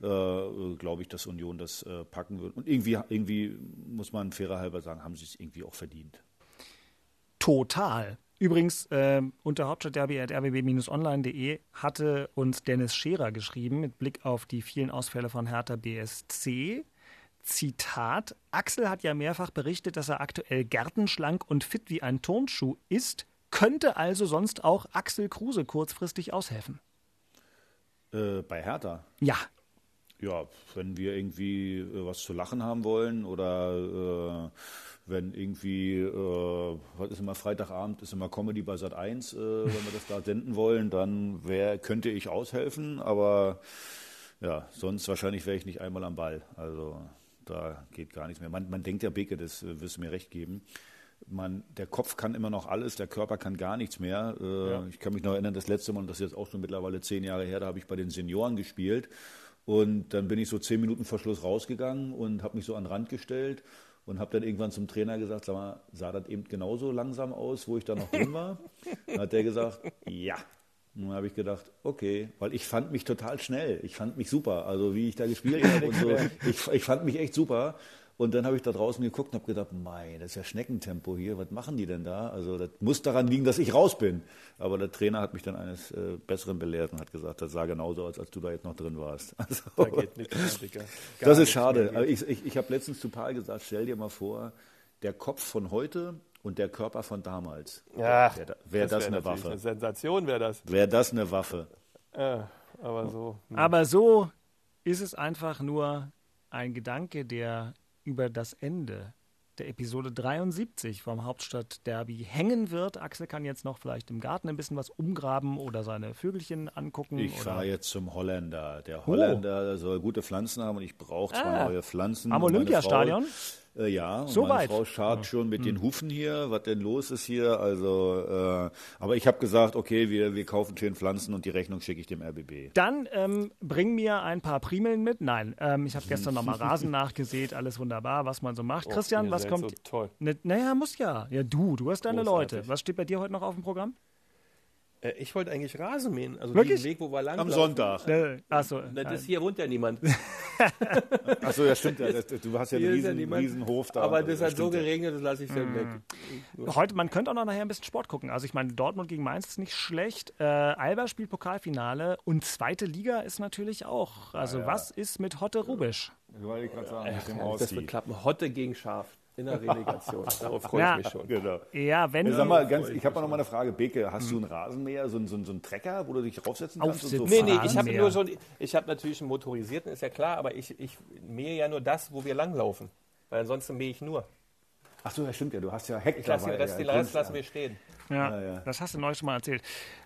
äh, glaube ich, dass Union das äh, packen wird. Und irgendwie, irgendwie muss man fairer halber sagen, haben sie es irgendwie auch verdient. Total. Übrigens, äh, unter hauptstadtderby.rbb-online.de hatte uns Dennis Scherer geschrieben mit Blick auf die vielen Ausfälle von Hertha BSC. Zitat: Axel hat ja mehrfach berichtet, dass er aktuell gärtenschlank und fit wie ein Turnschuh ist, könnte also sonst auch Axel Kruse kurzfristig aushelfen. Äh, bei Hertha? Ja. Ja, wenn wir irgendwie äh, was zu lachen haben wollen oder. Äh wenn irgendwie, äh, was ist immer Freitagabend, ist immer Comedy bei Sat 1, äh, wenn wir das da senden wollen, dann wär, könnte ich aushelfen, aber ja, sonst wahrscheinlich wäre ich nicht einmal am Ball. Also da geht gar nichts mehr. Man, man denkt ja, Beke, das äh, wirst du mir recht geben. Man, der Kopf kann immer noch alles, der Körper kann gar nichts mehr. Äh, Ja. Ich kann mich noch erinnern, das letzte Mal, und das ist jetzt auch schon mittlerweile zehn Jahre her, da habe ich bei den Senioren gespielt. Und dann bin ich so zehn Minuten vor Schluss rausgegangen und habe mich so an den Rand gestellt und habe dann irgendwann zum Trainer gesagt, sag mal, sah das eben genauso langsam aus, wo ich da noch drin war? Dann hat der gesagt, ja. Und dann habe ich gedacht, okay, weil ich fand mich total schnell. Ich fand mich super. Also wie ich da gespielt habe und so. Ich, ich fand mich echt super. Und dann habe ich da draußen geguckt und habe gedacht, mei, das ist ja Schneckentempo hier. Was machen die denn da? Also das muss daran liegen, dass ich raus bin. Aber der Trainer hat mich dann eines äh, Besseren belehrt und hat gesagt, das sah genauso aus, als du da jetzt noch drin warst. Also, Da geht nichts mehr, das ist schade. Aber ich ich, ich habe letztens zu Paul gesagt, stell dir mal vor, der Kopf von heute und der Körper von damals. Ja, Wäre wär das, wär eine Waffe? Eine Sensation wäre das. Wäre das eine Waffe? Ja, aber so. hm. Aber so ist es einfach nur ein Gedanke, der über das Ende der Episode 73 vom Hauptstadt-Derby hängen wird. Axel kann jetzt noch vielleicht im Garten ein bisschen was umgraben oder seine Vögelchen angucken. Ich fahre jetzt zum Holländer. Der Oh. Holländer soll gute Pflanzen haben und ich brauche zwei Ah. neue Pflanzen. Am Olympiastadion? Frau- Äh, ja, und So meine weit? Frau scharrt Ja. schon mit Hm. den Hufen hier, was denn los ist hier. Also, äh, aber ich habe gesagt, okay, wir, wir kaufen schön Pflanzen und die Rechnung schicke ich dem RBB. Dann ähm, bring mir ein paar Primeln mit. Nein, ähm, ich habe gestern nochmal Rasen nachgesät, alles wunderbar, was man so macht. Oh, Christian, was kommt? so toll. Ne, naja, muss ja. Ja, du, du hast deine Großartig. Leute. Was steht bei dir heute noch auf dem Programm? Äh, Ich wollte eigentlich Rasen mähen. Also Wirklich? den Weg, wo wir lang Am Sonntag. Äh, achso. Das ist hier wohnt ja niemand. Achso, ja stimmt. Ja, das, du hast ja einen Hier ja riesen, niemand. riesen Hof da. Aber Also, das hat so ja. geregnet, das lasse ich dann Mhm. weg. Heute, man könnte auch noch nachher ein bisschen Sport gucken. Also ich meine, Dortmund gegen Mainz ist nicht schlecht. Äh, Alba spielt Pokalfinale und zweite Liga ist natürlich auch. Also ja. was ist mit Hotte Rubisch? Wollte ich gerade sagen, mit dem Das wird klappen. Hotte gegen Scharf in der Relegation. Darauf freue Ja. ich mich schon. Genau. Ja, wenn Sag mal, ganz, ich habe noch mal eine Frage. Beke, hast du einen Rasenmäher, so einen, so einen, so einen Trecker, wo du dich draufsetzen kannst? und so Aufsitzen. Nee, nee, ich habe nur so, ich habe natürlich einen motorisierten, ist ja klar, aber ich, ich mähe ja nur das, wo wir langlaufen. Weil ansonsten mähe ich nur. Ach so, ja, stimmt ja. Du hast ja. Ich lasse den Rest, den Rest lassen wir stehen. Ja, Ja, ja. das hast du neulich schon mal erzählt.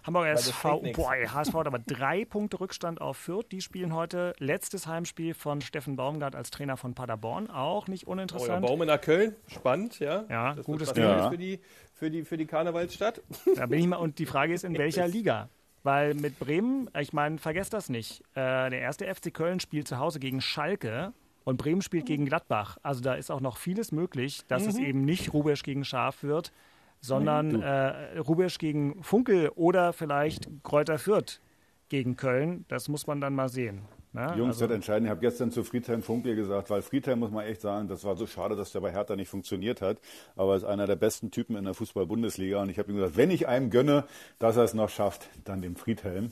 Hamburger das SV, boah, HSV hat aber drei Punkte Rückstand auf Fürth. Die spielen heute letztes Heimspiel von Steffen Baumgart als Trainer von Paderborn. Auch nicht Oh ja, uninteressant. Baum in der Köln, spannend, ja. Ja, das gutes Ding. Ja. für die, für die, für die Karnevalsstadt. Da bin ich mal, und die Frage ist, in welcher Liga? Weil mit Bremen, ich meine, vergesst das nicht. Äh, der erste FC Köln spielt zu Hause gegen Schalke und Bremen spielt gegen Gladbach. Also da ist auch noch vieles möglich, dass es eben nicht Rubesch gegen Schaf wird, sondern äh, Rubesch gegen Funkel oder vielleicht Kräuter Fürth gegen Köln. Das muss man dann mal sehen. Ne? Jungs, Also- wird entscheiden. Ich habe gestern zu Friedhelm Funkel gesagt, weil Friedhelm, muss man echt sagen, das war so schade, dass der bei Hertha nicht funktioniert hat. Aber er ist einer der besten Typen in der Fußball-Bundesliga. Und ich habe ihm gesagt, wenn ich einem gönne, dass er es noch schafft, dann dem Friedhelm.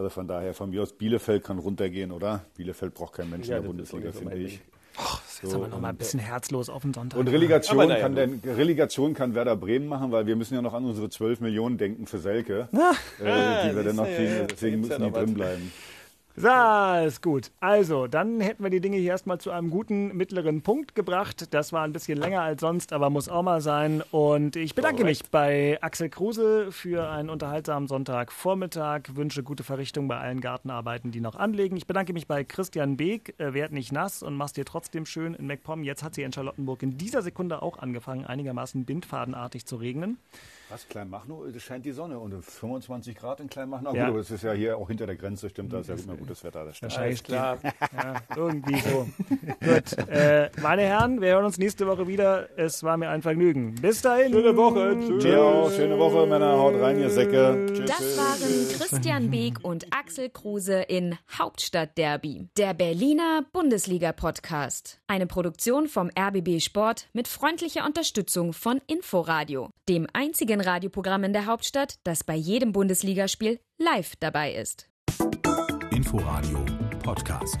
Also von daher, von mir aus, Bielefeld kann runtergehen, oder? Bielefeld braucht kein Mensch Ja, in der Bundesliga, finde ich. Ding. Jetzt haben wir noch mal ein bisschen herzlos auf den Sonntag. Und Relegation, naja, kann, denn, Relegation kann Werder Bremen machen, weil wir müssen ja noch an unsere 12 Millionen denken für Selke, äh, Ah, die wir dann noch ja, kriegen. ja, Deswegen ja müssen die drin bleiben. So, ist gut. Also, dann hätten wir die Dinge hier erstmal zu einem guten mittleren Punkt gebracht. Das war ein bisschen länger als sonst, aber muss auch mal sein. Und ich bedanke mich bei Axel Kruse für einen unterhaltsamen Sonntagvormittag. Wünsche gute Verrichtung bei allen Gartenarbeiten, die noch anlegen. Ich bedanke mich bei Christian Beek. Äh, werd nicht nass und mach's dir trotzdem schön in MacPom. Jetzt hat sie in Charlottenburg in dieser Sekunde auch angefangen, einigermaßen bindfadenartig zu regnen. Was, Kleinmachnow? Es scheint die Sonne und 25 Grad in Kleinmachnow. Ja. Gut, aber es ist ja hier auch hinter der Grenze, stimmt, da ist ja immer gutes Wetter. Das stimmt. Wahrscheinlich klar. Ja, irgendwie so. Gut. Äh, meine Herren, wir hören uns nächste Woche wieder. Es war mir ein Vergnügen. Bis dahin. Schöne Woche. Tschüss. Ciao, schöne Woche, Männer. Haut rein, ihr Säcke. Tschüss. Das waren Christian Beek und Axel Kruse in Hauptstadtderby, der Berliner Bundesliga-Podcast. Eine Produktion vom RBB Sport mit freundlicher Unterstützung von Inforadio, dem einzigen Radioprogramm in der Hauptstadt, das bei jedem Bundesligaspiel live dabei ist. Inforadio Podcast.